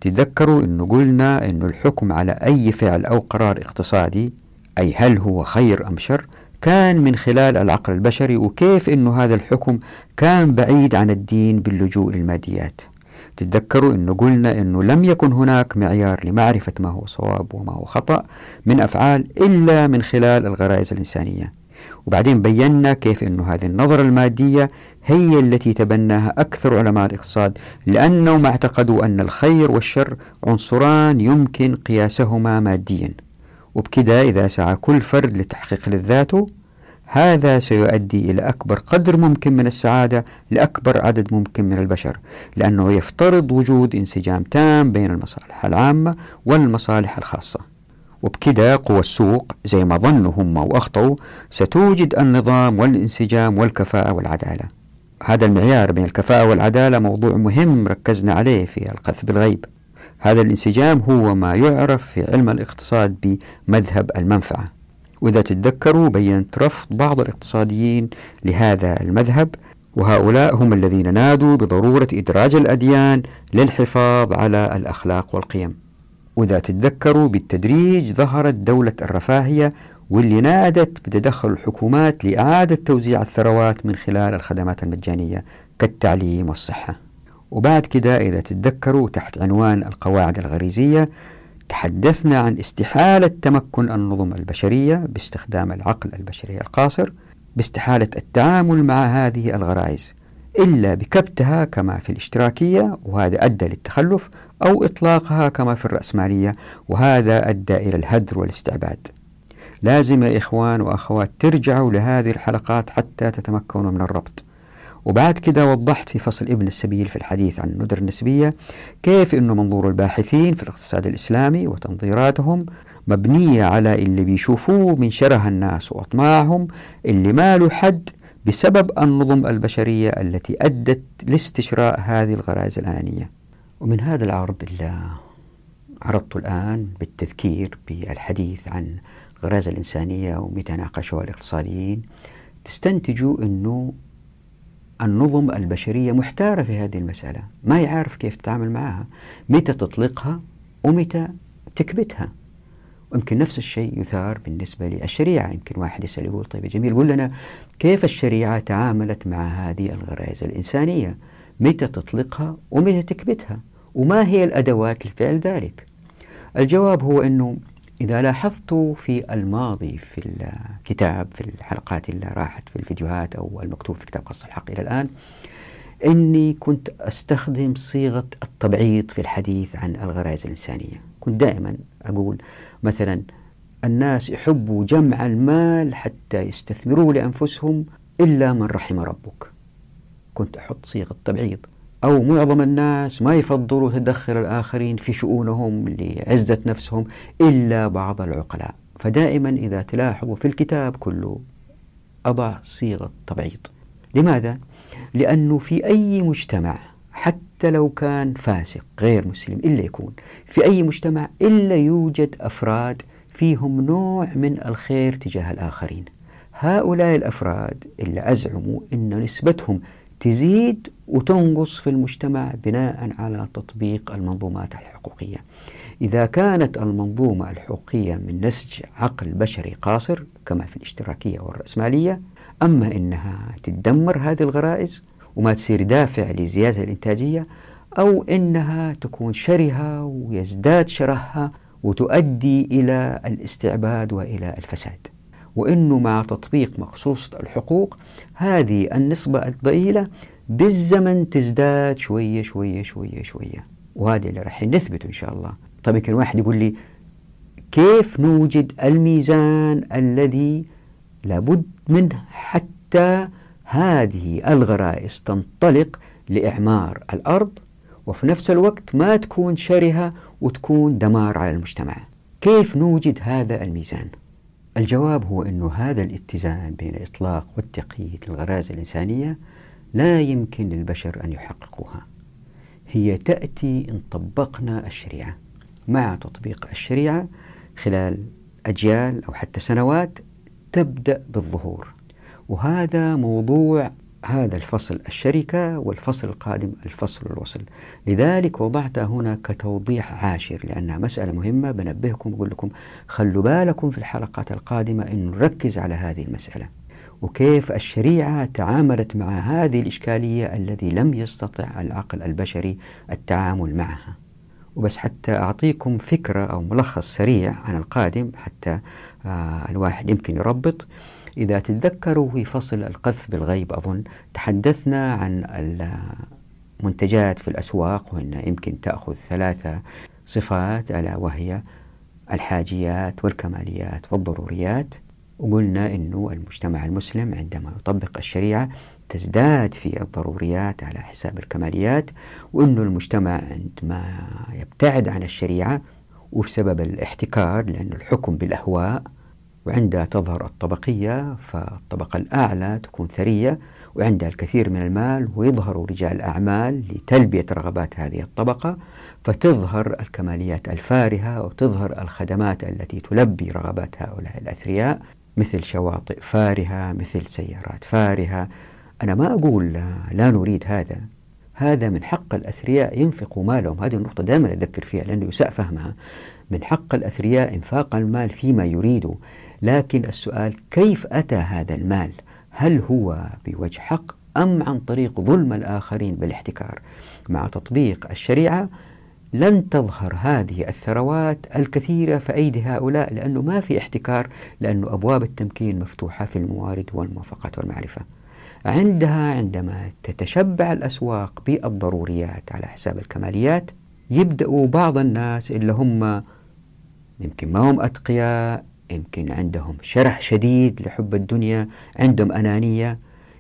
تذكروا أنه قلنا أنه الحكم على أي فعل أو قرار اقتصادي أي هل هو خير أم شر كان من خلال العقل البشري وكيف أنه هذا الحكم كان بعيد عن الدين باللجوء للماديات. تتذكروا أنه قلنا أنه لم يكن هناك معيار لمعرفة ما هو صواب وما هو خطأ من أفعال إلا من خلال الغرائز الإنسانية. وبعدين بينا كيف أنه هذه النظرة المادية هي التي تبناها أكثر علماء الاقتصاد لأنهم اعتقدوا أن الخير والشر عنصران يمكن قياسهما ماديا. وبكذا إذا سعى كل فرد لتحقيق لذاته هذا سيؤدي إلى أكبر قدر ممكن من السعادة لأكبر عدد ممكن من البشر لأنه يفترض وجود انسجام تام بين المصالح العامة والمصالح الخاصة. وبكذا قوى السوق زي ما ظنوا هم وأخطأوا ستوجد النظام والانسجام والكفاءة والعدالة. هذا المعيار بين الكفاءة والعدالة موضوع مهم ركزنا عليه في القذف بالغيب. هذا الانسجام هو ما يعرف في علم الاقتصاد بمذهب المنفعة. وإذا تتذكروا بينت رفض بعض الاقتصاديين لهذا المذهب وهؤلاء هم الذين نادوا بضرورة إدراج الأديان للحفاظ على الأخلاق والقيم. وإذا تتذكروا بالتدريج ظهرت دولة الرفاهية واللي نادت بتدخل الحكومات لإعادة توزيع الثروات من خلال الخدمات المجانية كالتعليم والصحة. وبعد كده إذا تتذكروا تحت عنوان القواعد الغريزية تحدثنا عن استحالة تمكن النظم البشرية باستخدام العقل البشري القاصر باستحالة التعامل مع هذه الغرائز إلا بكبتها كما في الاشتراكية وهذا أدى للتخلف أو إطلاقها كما في الرأسمالية وهذا أدى إلى الهدر والاستعباد. لازم يا إخوان وأخوات ترجعوا لهذه الحلقات حتى تتمكنوا من الربط. وبعد كده وضحت في فصل ابن السبيل في الحديث عن الندر النسبية كيف أنه منظور الباحثين في الاقتصاد الإسلامي وتنظيراتهم مبنية على اللي بيشوفوه من شره الناس وأطماعهم اللي ما له حد بسبب النظم البشرية التي أدت لاستشراء هذه الغرائز الأنانية. ومن هذا العرض اللي عرضته الآن بالتذكير بالحديث عن الغرائز الإنسانية ومتى ناقشوها الاقتصاديين تستنتجوا أنه النظم البشرية محتارة في هذه المسألة. ما يعرف كيف تتعامل معها متى تطلقها ومتى تكبتها. ويمكن نفس الشيء يثار بالنسبة للشريعة. يمكن واحد يسأل يقول طيب جميل قول لنا كيف الشريعة تعاملت مع هذه الغرائز الإنسانية؟ متى تطلقها ومتى تكبتها؟ وما هي الأدوات لفعل ذلك؟ الجواب هو أنه إذا لاحظتوا في الماضي في الكتاب في الحلقات اللي راحت في الفيديوهات أو المكتوب في كتاب قص الحق إلى الآن إني كنت أستخدم صيغة التبعيض في الحديث عن الغرائز الإنسانية. كنت دائما أقول مثلا الناس يحبوا جمع المال حتى يستثمروه لأنفسهم إلا من رحم ربك. كنت أحط صيغة تبعيض أو معظم الناس ما يفضلوا تدخل الآخرين في شؤونهم لعزة نفسهم إلا بعض العقلاء. فدائما إذا تلاحظوا في الكتاب كله أضع صيغة تبعيض لماذا؟ لأنه في أي مجتمع حتى لو كان فاسق غير مسلم إلا يكون في أي مجتمع إلا يوجد أفراد فيهم نوع من الخير تجاه الآخرين. هؤلاء الأفراد اللي أزعموا أن نسبتهم تزيد وتنقص في المجتمع بناء على تطبيق المنظومات الحقوقية. إذا كانت المنظومة الحقوقية من نسج عقل بشري قاصر كما في الاشتراكية والرأسمالية أما إنها تدمر هذه الغرائز وما تصير دافع لزيادة الإنتاجية أو إنها تكون شرهة ويزداد شرهها وتؤدي إلى الاستعباد وإلى الفساد. وأنه مع تطبيق مخصوصة الحقوق هذه النسبة الضئيلة بالزمن تزداد شوية شوية شوية شوية. وهذا اللي راح نثبته إن شاء الله. طيب يمكن واحد يقول لي كيف نوجد الميزان الذي لابد منه حتى هذه الغرائز تنطلق لإعمار الأرض وفي نفس الوقت ما تكون شرهة وتكون دمار على المجتمع؟ كيف نوجد هذا الميزان؟ الجواب هو أن هذا الاتزان بين الإطلاق والتقييد للغرائز الإنسانية لا يمكن للبشر أن يحققوها. هي تأتي إن طبقنا الشريعة مع تطبيق الشريعة خلال أجيال أو حتى سنوات تبدأ بالظهور. وهذا موضوع هذا الفصل الشركة والفصل القادم الفصل الوصل. لذلك وضعتها هنا كتوضيح عاشر لأنها مسألة مهمة. بنبهكم بقول لكم خلوا بالكم في الحلقات القادمة أن نركز على هذه المسألة. وكيف الشريعة تعاملت مع هذه الإشكالية الذي لم يستطع العقل البشري التعامل معها. وبس حتى أعطيكم فكرة أو ملخص سريع عن القادم حتى آه الواحد يمكن يربط. إذا تتذكروا في فصل القذف بالغيب أظن تحدثنا عن المنتجات في الأسواق وأن يمكن تأخذ ثلاثة صفات ألا وهي الحاجيات والكماليات والضروريات. وقلنا أنه المجتمع المسلم عندما يطبق الشريعة تزداد في الضروريات على حساب الكماليات وأنه المجتمع عندما يبتعد عن الشريعة وبسبب الاحتكار لأن الحكم بالأهواء وعندها تظهر الطبقية فالطبقة الأعلى تكون ثرية وعندها الكثير من المال ويظهر رجال أعمال لتلبية رغبات هذه الطبقة فتظهر الكماليات الفارهة وتظهر الخدمات التي تلبي رغبات هؤلاء الأثرياء مثل شواطئ فارهة مثل سيارات فارهة. أنا ما أقول لا, نريد هذا. هذا من حق الأثرياء ينفقوا مالهم. هذه النقطة دائما أذكر فيها لأنه يساء فهمها. من حق الأثرياء إنفاق المال فيما يريدوا لكن السؤال كيف أتى هذا المال؟ هل هو بوجه حق أم عن طريق ظلم الآخرين بالاحتكار؟ مع تطبيق الشريعة لن تظهر هذه الثروات الكثيرة في أيدي هؤلاء لأنه ما في احتكار لأنه أبواب التمكين مفتوحة في الموارد والموافقات والمعرفة. عندها عندما تتشبع الأسواق بالضروريات على حساب الكماليات يبدأوا بعض الناس اللي هم يمكن ما هم أتقياء يمكن عندهم شرح شديد لحب الدنيا عندهم أنانية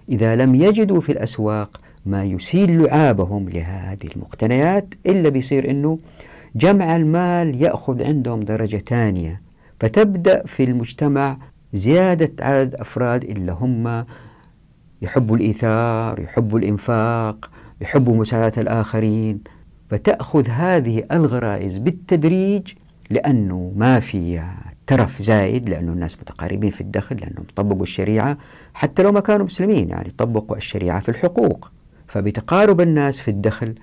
إذا لم يجدوا في الأسواق ما يسيل لعابهم لهذه المقتنيات إلا بيصير أنه جمع المال يأخذ عندهم درجة ثانية. فتبدأ في المجتمع زيادة عدد أفراد اللي هم يحبوا الإيثار يحبوا الإنفاق يحبوا مساعدة الآخرين. فتأخذ هذه الغرائز بالتدريج لأنه ما في ترف زايد لأنه الناس متقاربين في الدخل لأنهم طبقوا الشريعة حتى لو ما كانوا مسلمين يعني طبقوا الشريعة في الحقوق. فبتقارب الناس في الدخل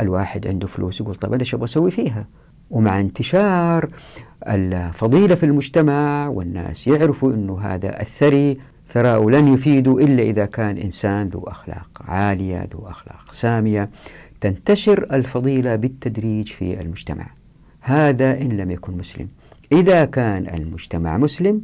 الواحد عنده فلوس يقول طب أنا شو بسوي فيها؟ ومع انتشار الفضيلة في المجتمع والناس يعرفوا أنه هذا الثري ثراء لن يفيدوا إلا إذا كان إنسان ذو أخلاق عالية ذو أخلاق سامية تنتشر الفضيلة بالتدريج في المجتمع. هذا إن لم يكن مسلم. إذا كان المجتمع مسلم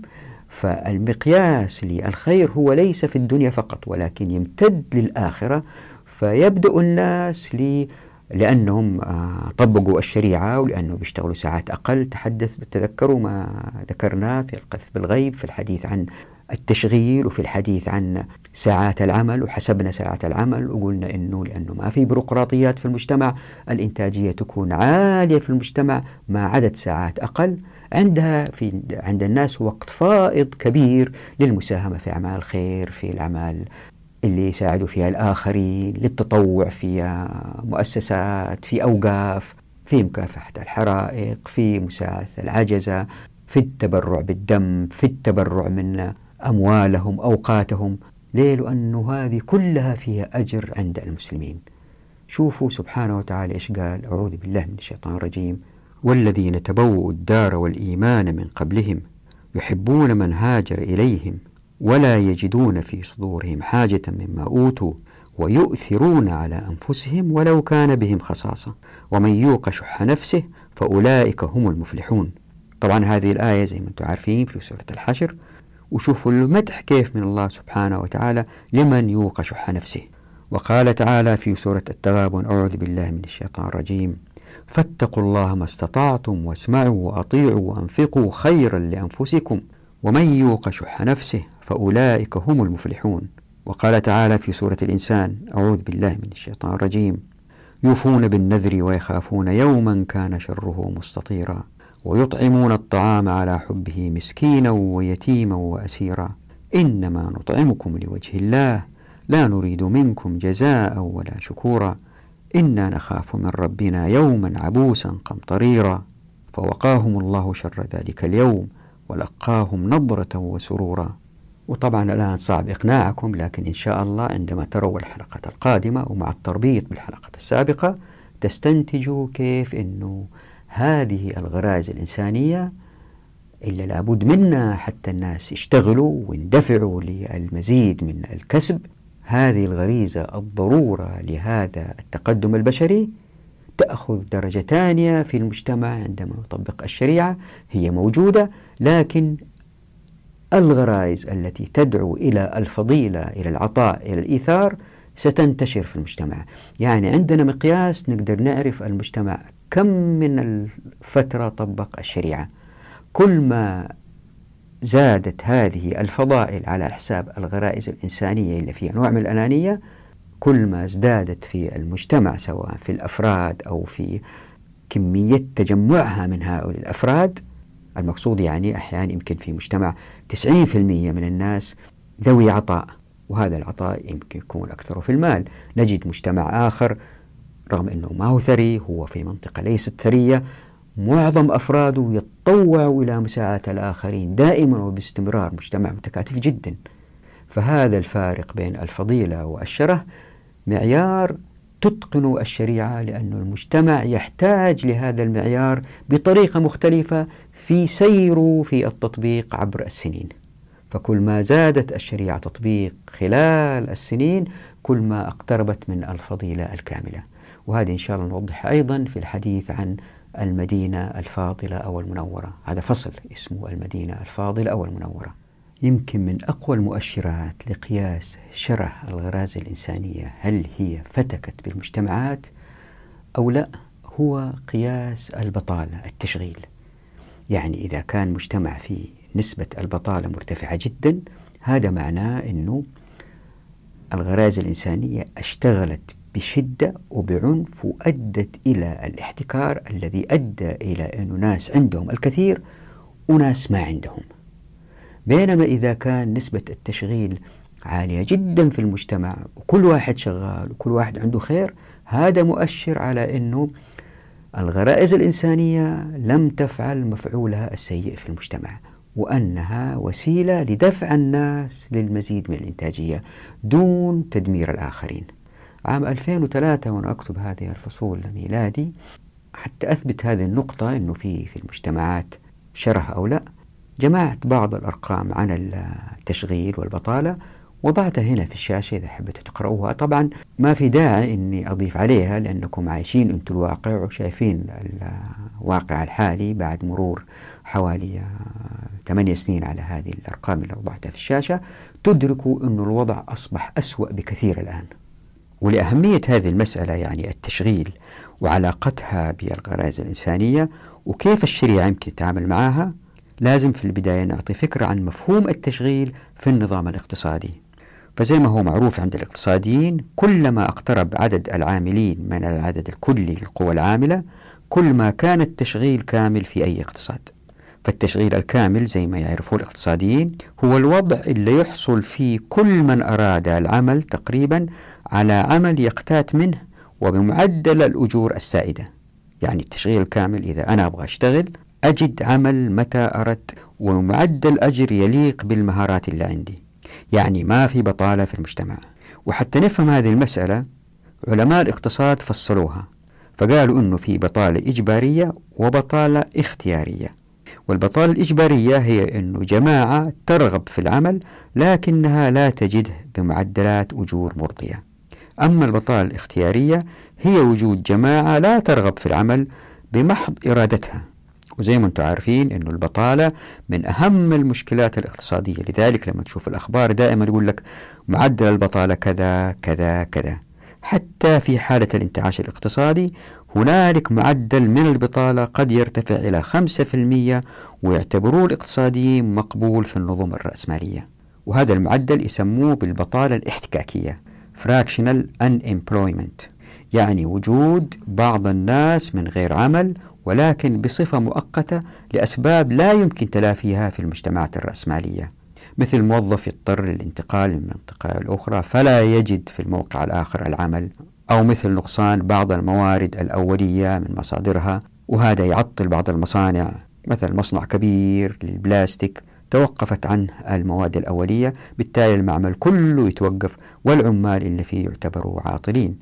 فالمقياس للخير هو ليس في الدنيا فقط ولكن يمتد للآخرة فيبدأ الناس لي لأنهم آه، طبقوا الشريعة ولأنه بيشتغلوا ساعات أقل. تحدث تذكروا ما ذكرناه في القذف بالغيب في الحديث عن التشغيل وفي الحديث عن ساعات العمل وحسبنا ساعات العمل وقلنا إنه لأنه ما في بيروقراطيات في المجتمع الإنتاجية تكون عالية في المجتمع مع عدد ساعات أقل. عندها في عند الناس وقت فائض كبير للمساهمة في أعمال الخير في الأعمال اللي يساعدوا فيها الآخرين للتطوع في مؤسسات في أوقاف في مكافحة الحرائق في مساعدة العجزة في التبرع بالدم في التبرع من أموالهم أوقاتهم ليه لأنه هذه كلها فيها أجر عند المسلمين. شوفوا سبحانه وتعالى إيش قال أعوذ بالله من الشيطان الرجيم. والذين تبوؤوا الدار والإيمان من قبلهم يحبون من هاجر إليهم ولا يجدون في صدورهم حاجة مما أوتوا ويؤثرون على أنفسهم ولو كان بهم خصاصة. ومن يوق شح نفسه فأولئك هم المفلحون. طبعا هذه الآية زي ما أنتم عارفين في سورة الحشر. وشوفوا المدح كيف من الله سبحانه وتعالى لمن يوق شح نفسه. وقال تعالى في سورة التغابن أعوذ بالله من الشيطان الرجيم. فاتقوا الله ما استطعتم واسمعوا وأطيعوا وأنفقوا خيرا لأنفسكم ومن يوق شح نفسه فأولئك هم المفلحون. وقال تعالى في سورة الإنسان أعوذ بالله من الشيطان الرجيم. يوفون بالنذر ويخافون يوما كان شره مستطيرا ويطعمون الطعام على حبه مسكينا ويتيما وأسيرا. إنما نطعمكم لوجه الله لا نريد منكم جزاء ولا شكورا. إنا نخاف من ربنا يوما عبوسا قمطريرا فوقاهم الله شر ذلك اليوم ولقاهم نظرة وسرورا. وطبعا الآن صعب إقناعكم لكن إن شاء الله عندما تروا الحلقة القادمة ومع التربيط بالحلقة السابقة تستنتجوا كيف أنه هذه الغرائز الإنسانية إلا لابد منها حتى الناس يشتغلوا ويندفعوا للمزيد من الكسب هذه الغريزة الضرورة لهذا التقدم البشري تأخذ درجة ثانية في المجتمع عندما نطبق الشريعة هي موجودة لكن الغرائز التي تدعو إلى الفضيلة إلى العطاء إلى الإيثار ستنتشر في المجتمع. يعني عندنا مقياس نقدر نعرف المجتمع كم من الفترة طبق الشريعة. كل ما زادت هذه الفضائل على حساب الغرائز الإنسانية اللي فيها. نوع من الأنانية كل ما ازدادت في المجتمع سواء في الأفراد أو في كمية تجمعها من هؤلاء الأفراد المقصود يعني أحيانا يمكن في مجتمع 90% من الناس ذوي عطاء وهذا العطاء يمكن يكون أكثر في المال. نجد مجتمع آخر رغم أنه ما هو ثري هو في منطقة ليست ثرية معظم أفراده يتطوعوا إلى مساعدة الآخرين دائما وباستمرار مجتمع متكاتف جدا. فهذا الفارق بين الفضيلة والشره معيار تتقن الشريعة لأن المجتمع يحتاج لهذا المعيار بطريقة مختلفة في سيره في التطبيق عبر السنين. فكل ما زادت الشريعة تطبيق خلال السنين كل ما اقتربت من الفضيلة الكاملة. وهذه إن شاء الله نوضحها أيضا في الحديث عن المدينة الفاضلة أو المنورة. هذا فصل اسمه المدينة الفاضلة أو المنورة. يمكن من أقوى المؤشرات لقياس شره الغرازة الإنسانية. هل هي فتكت بالمجتمعات أو لا؟ هو قياس البطالة التشغيل. يعني إذا كان مجتمع فيه نسبة البطالة مرتفعة جدا هذا معناه أنه الغرائز الإنسانية اشتغلت بشدة وبعنف وأدت إلى الاحتكار الذي أدى إلى أن ناس عندهم الكثير وناس ما عندهم. بينما إذا كان نسبة التشغيل عالية جدا في المجتمع وكل واحد شغال وكل واحد عنده خير هذا مؤشر على أنه الغرائز الإنسانية لم تفعل مفعولها السيء في المجتمع وأنها وسيلة لدفع الناس للمزيد من الإنتاجية دون تدمير الآخرين. عام 2003 وأنا أكتب هذه الفصول ميلادي. حتى أثبت هذه النقطة أنه في في المجتمعات شره أو لا. جمعت بعض الأرقام عن التشغيل والبطالة وضعتها هنا في الشاشة إذا حبيتوا تقرأوها طبعا ما في داعي أني أضيف عليها لأنكم عايشين أنتم الواقع وشايفين الواقع الحالي بعد مرور حوالي ثمانية سنين على هذه الأرقام اللي وضعتها في الشاشة. تدركوا أن الوضع أصبح أسوأ بكثير الآن. ولأهمية هذه المسألة يعني التشغيل وعلاقتها بالغرائز الإنسانية وكيف الشريعة يمكن تتعامل معها لازم في البداية نعطي فكرة عن مفهوم التشغيل في النظام الاقتصادي. فزي ما هو معروف عند الاقتصاديين كلما اقترب عدد العاملين من العدد الكلي للقوى العاملة كل ما كان التشغيل كامل في أي اقتصاد. فالتشغيل الكامل زي ما يعرفه الاقتصاديين هو الوضع اللي يحصل فيه كل من أراد العمل تقريبا على عمل يقتات منه وبمعدل الأجور السائدة. يعني التشغيل الكامل إذا أنا أبغى أشتغل أجد عمل متى أردت ومعدل أجر يليق بالمهارات اللي عندي. يعني ما في بطالة في المجتمع. وحتى نفهم هذه المسألة علماء الاقتصاد فصلوها فقالوا أنه في بطالة إجبارية وبطالة اختيارية. والبطالة الإجبارية هي أنه جماعة ترغب في العمل لكنها لا تجده بمعدلات أجور مرضية. أما البطالة الاختيارية هي وجود جماعة لا ترغب في العمل بمحض إرادتها. وزي ما أنتم عارفين إنه البطالة من أهم المشكلات الاقتصادية. لذلك لما تشوف الأخبار دائما يقول لك معدل البطالة كذا كذا كذا. حتى في حالة الانتعاش الاقتصادي هنالك معدل من البطالة قد يرتفع إلى 5% ويعتبروه الاقتصاديين مقبول في النظم الرأسمالية. وهذا المعدل يسموه بالبطالة الاحتكاكية. Fractional unemployment يعني وجود بعض الناس من غير عمل ولكن بصفة مؤقتة لأسباب لا يمكن تلافيها في المجتمعات الرأسمالية مثل موظف يضطر للانتقال من منطقة الأخرى فلا يجد في الموقع الآخر العمل أو مثل نقصان بعض الموارد الأولية من مصادرها وهذا يعطل بعض المصانع مثلا مصنع كبير للبلاستيك توقفت عنه المواد الأولية بالتالي المعمل كله يتوقف والعمال اللي فيه يعتبروا عاطلين.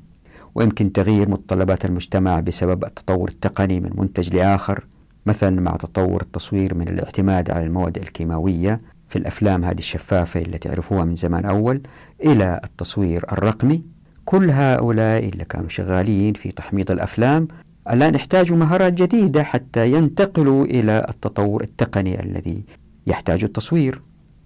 ويمكن تغيير متطلبات المجتمع بسبب التطور التقني من منتج لآخر مثلا مع تطور التصوير من الاعتماد على المواد الكيماوية في الأفلام هذه الشفافة اللي تعرفوها من زمان أول إلى التصوير الرقمي. كل هؤلاء اللي كانوا شغالين في تحميض الأفلام الآن يحتاجوا مهارات جديدة حتى ينتقلوا إلى التطور التقني الذي يحتاج التصوير.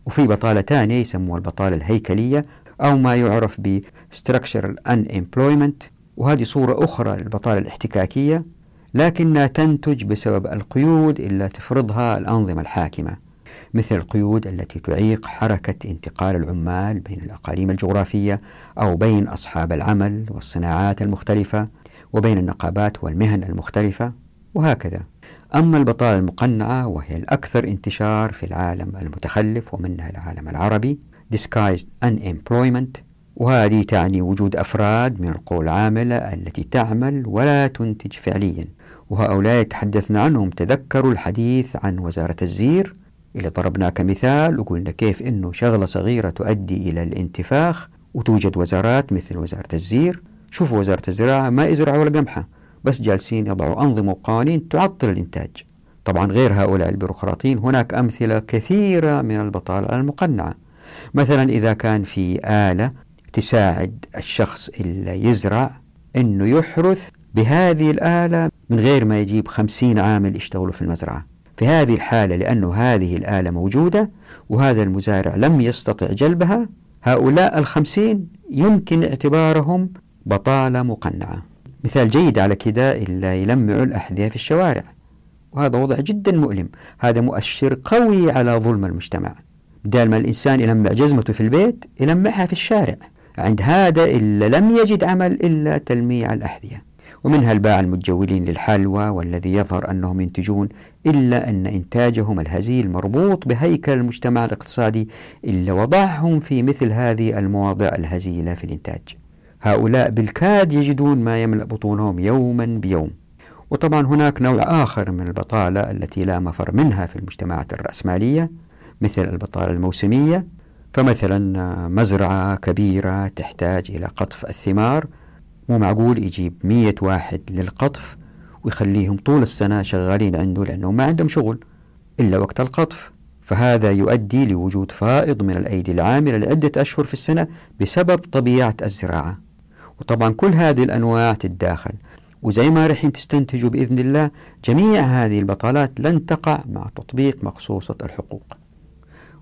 وفي بطالة ثانية يسموها البطالة الهيكلية أو ما يعرف ب structural unemployment. وهذه صورة أخرى للبطالة الاحتكاكية لكنها تنتج بسبب القيود اللي تفرضها الأنظمة الحاكمة مثل القيود التي تعيق حركة انتقال العمال بين الأقاليم الجغرافية أو بين أصحاب العمل والصناعات المختلفة وبين النقابات والمهن المختلفة وهكذا. أما البطالة المقنعة وهي الأكثر انتشار في العالم المتخلف ومنها العالم العربي disguised unemployment وهذه تعني وجود أفراد من القوى العاملة التي تعمل ولا تنتج فعليا. وهؤلاء تحدثنا عنهم تذكروا الحديث عن وزارة الزير. اللي ضربناه كمثال وقلنا كيف أنه شغلة صغيرة تؤدي إلى الانتفاخ وتوجد وزارات مثل وزارة الزير. شوفوا وزارة الزراعة ما يزرعوا ولا قمحة. بس جالسين يضعوا أنظمة وقوانين تعطل الإنتاج. طبعا غير هؤلاء البيروقراطيين هناك أمثلة كثيرة من البطالة المقنعة. مثلا إذا كان في آلة تساعد الشخص اللي يزرع أنه يحرث بهذه الآلة من غير ما يجيب خمسين عامل يشتغلوا في المزرعة. في هذه الحالة لأنه هذه الآلة موجودة وهذا المزارع لم يستطع جلبها هؤلاء الخمسين يمكن اعتبارهم بطالة مقنعة. مثال جيد على كده إلا يلمعوا الأحذية في الشوارع. وهذا وضع جدا مؤلم. هذا مؤشر قوي على ظلم المجتمع. بدال ما الإنسان يلمع جزمته في البيت يلمعها في الشارع. عند هذا إلا لم يجد عمل إلا تلميع الأحذية. ومنها الباع المتجولين للحلوى والذي يظهر أنهم ينتجون إلا أن إنتاجهم الهزيل مربوط بهيكل المجتمع الاقتصادي إلا وضعهم في مثل هذه المواضع الهزيلة في الإنتاج. هؤلاء بالكاد يجدون ما يملأ بطونهم يوما بيوم. وطبعا هناك نوع آخر من البطالة التي لا مفر منها في المجتمعات الرأسمالية مثل البطالة الموسمية. فمثلا مزرعة كبيرة تحتاج إلى قطف الثمار مو معقول يجيب مية واحد للقطف ويخليهم طول السنة شغالين عنده لأنه ما عندهم شغل إلا وقت القطف. فهذا يؤدي لوجود فائض من الأيدي العاملة لعدة أشهر في السنة بسبب طبيعة الزراعة. وطبعا كل هذه الأنواع تتداخل. وزي ما رح تستنتجوا بإذن الله جميع هذه البطالات لن تقع مع تطبيق مقصوصة الحقوق.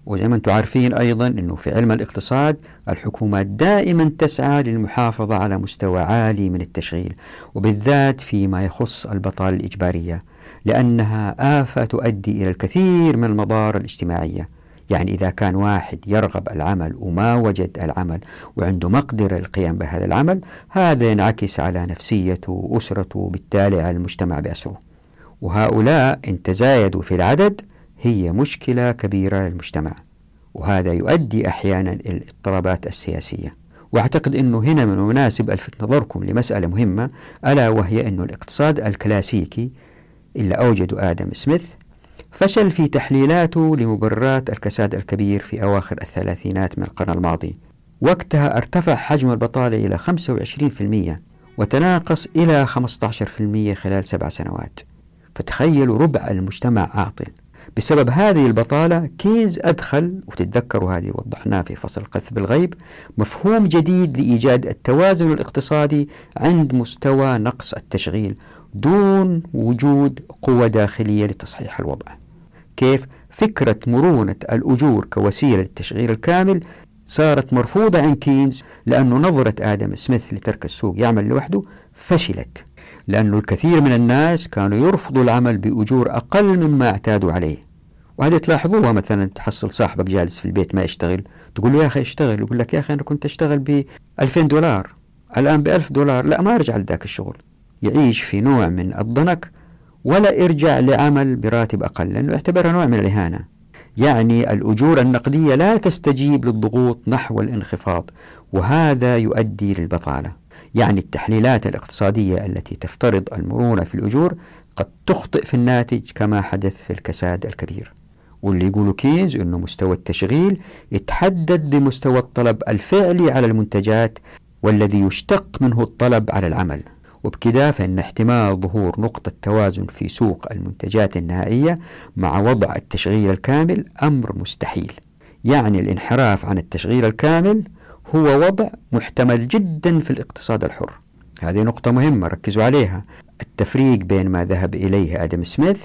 وزي ما أنتم عارفين أيضا أنه في علم الاقتصاد الحكومات دائما تسعى للمحافظة على مستوى عالي من التشغيل وبالذات فيما يخص البطالة الإجبارية لأنها آفة تؤدي إلى الكثير من المضار الاجتماعية. يعني إذا كان واحد يرغب العمل وما وجد العمل وعنده مقدرة للقيام بهذا العمل هذا ينعكس على نفسيته وأسرته وبالتالي على المجتمع بأسره. وهؤلاء إن تزايدوا في العدد هي مشكلة كبيرة للمجتمع وهذا يؤدي أحيانا إلى الاضطرابات السياسية. وأعتقد إنه هنا من المناسب ألفت نظركم لمسألة مهمة ألا وهي إنه الاقتصاد الكلاسيكي اللي اوجده آدم سميث فشل في تحليلاته لمبررات الكساد الكبير في أواخر الثلاثينات من القرن الماضي. وقتها ارتفع حجم البطالة إلى 25% وتناقص إلى 15% خلال سبع سنوات. فتخيلوا ربع المجتمع عاطل. بسبب هذه البطالة كينز أدخل وتتذكروا هذه وضحناه في فصل القذف بالغيب مفهوم جديد لإيجاد التوازن الاقتصادي عند مستوى نقص التشغيل دون وجود قوة داخلية لتصحيح الوضع كيف فكرة مرونة الأجور كوسيلة للتشغيل الكامل صارت مرفوضة عند كينز لأنه نظرة آدم سميث لترك السوق يعمل لوحده فشلت. لأنه الكثير من الناس كانوا يرفضوا العمل بأجور أقل مما اعتادوا عليه. وهذه تلاحظوها مثلا تحصل صاحبك جالس في البيت ما يشتغل تقول له يا أخي اشتغل يقول لك يا أخي أنا كنت أشتغل ب 2000 دولار الآن ب 1000 دولار لا ما أرجع لذاك الشغل. يعيش في نوع من الضنك ولا يرجع لعمل براتب أقل لأنه يعتبرها نوع من الإهانة. يعني الأجور النقدية لا تستجيب للضغوط نحو الانخفاض وهذا يؤدي للبطالة. يعني التحليلات الاقتصادية التي تفترض المرونة في الأجور قد تخطئ في الناتج كما حدث في الكساد الكبير. واللي يقولوا كينز أنه مستوى التشغيل يتحدد بمستوى الطلب الفعلي على المنتجات والذي يشتق منه الطلب على العمل. وبكذا فإن احتمال ظهور نقطة توازن في سوق المنتجات النهائية مع وضع التشغيل الكامل أمر مستحيل. يعني الانحراف عن التشغيل الكامل هو وضع محتمل جدا في الاقتصاد الحر. هذه نقطة مهمة ركزوا عليها. التفريق بين ما ذهب إليه آدم سميث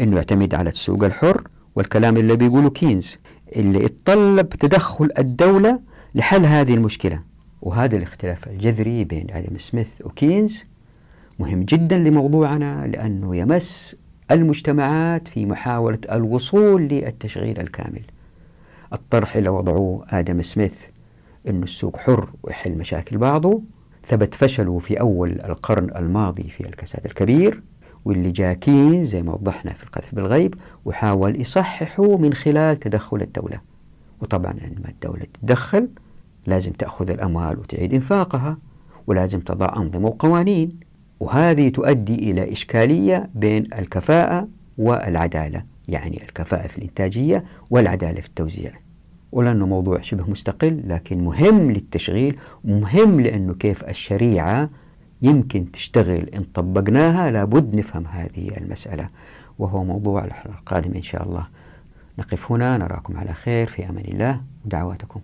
أنه يعتمد على السوق الحر والكلام اللي بيقوله كينز اللي يتطلب تدخل الدولة لحل هذه المشكلة. وهذا الاختلاف الجذري بين آدم سميث وكينز مهم جدا لموضوعنا لأنه يمس المجتمعات في محاولة الوصول للتشغيل الكامل. الطرح اللي وضعوه آدم سميث أن السوق حر ويحل مشاكل بعضه ثبت فشله في أول القرن الماضي في الكساد الكبير واللي جاء كين زي ما وضحنا في القذف بالغيب وحاول يصححه من خلال تدخل الدولة. وطبعا عندما الدولة تدخل لازم تأخذ الأموال وتعيد إنفاقها ولازم تضع أنظمة وقوانين. وهذه تؤدي إلى إشكالية بين الكفاءة والعدالة يعني الكفاءة في الإنتاجية والعدالة في التوزيع. ولأنه موضوع شبه مستقل لكن مهم للتشغيل ومهم لأنه كيف الشريعة يمكن تشتغل إن طبقناها لابد نفهم هذه المسألة. وهو موضوع الحلقة القادمة إن شاء الله. نقف هنا نراكم على خير في أمان الله ودعواتكم.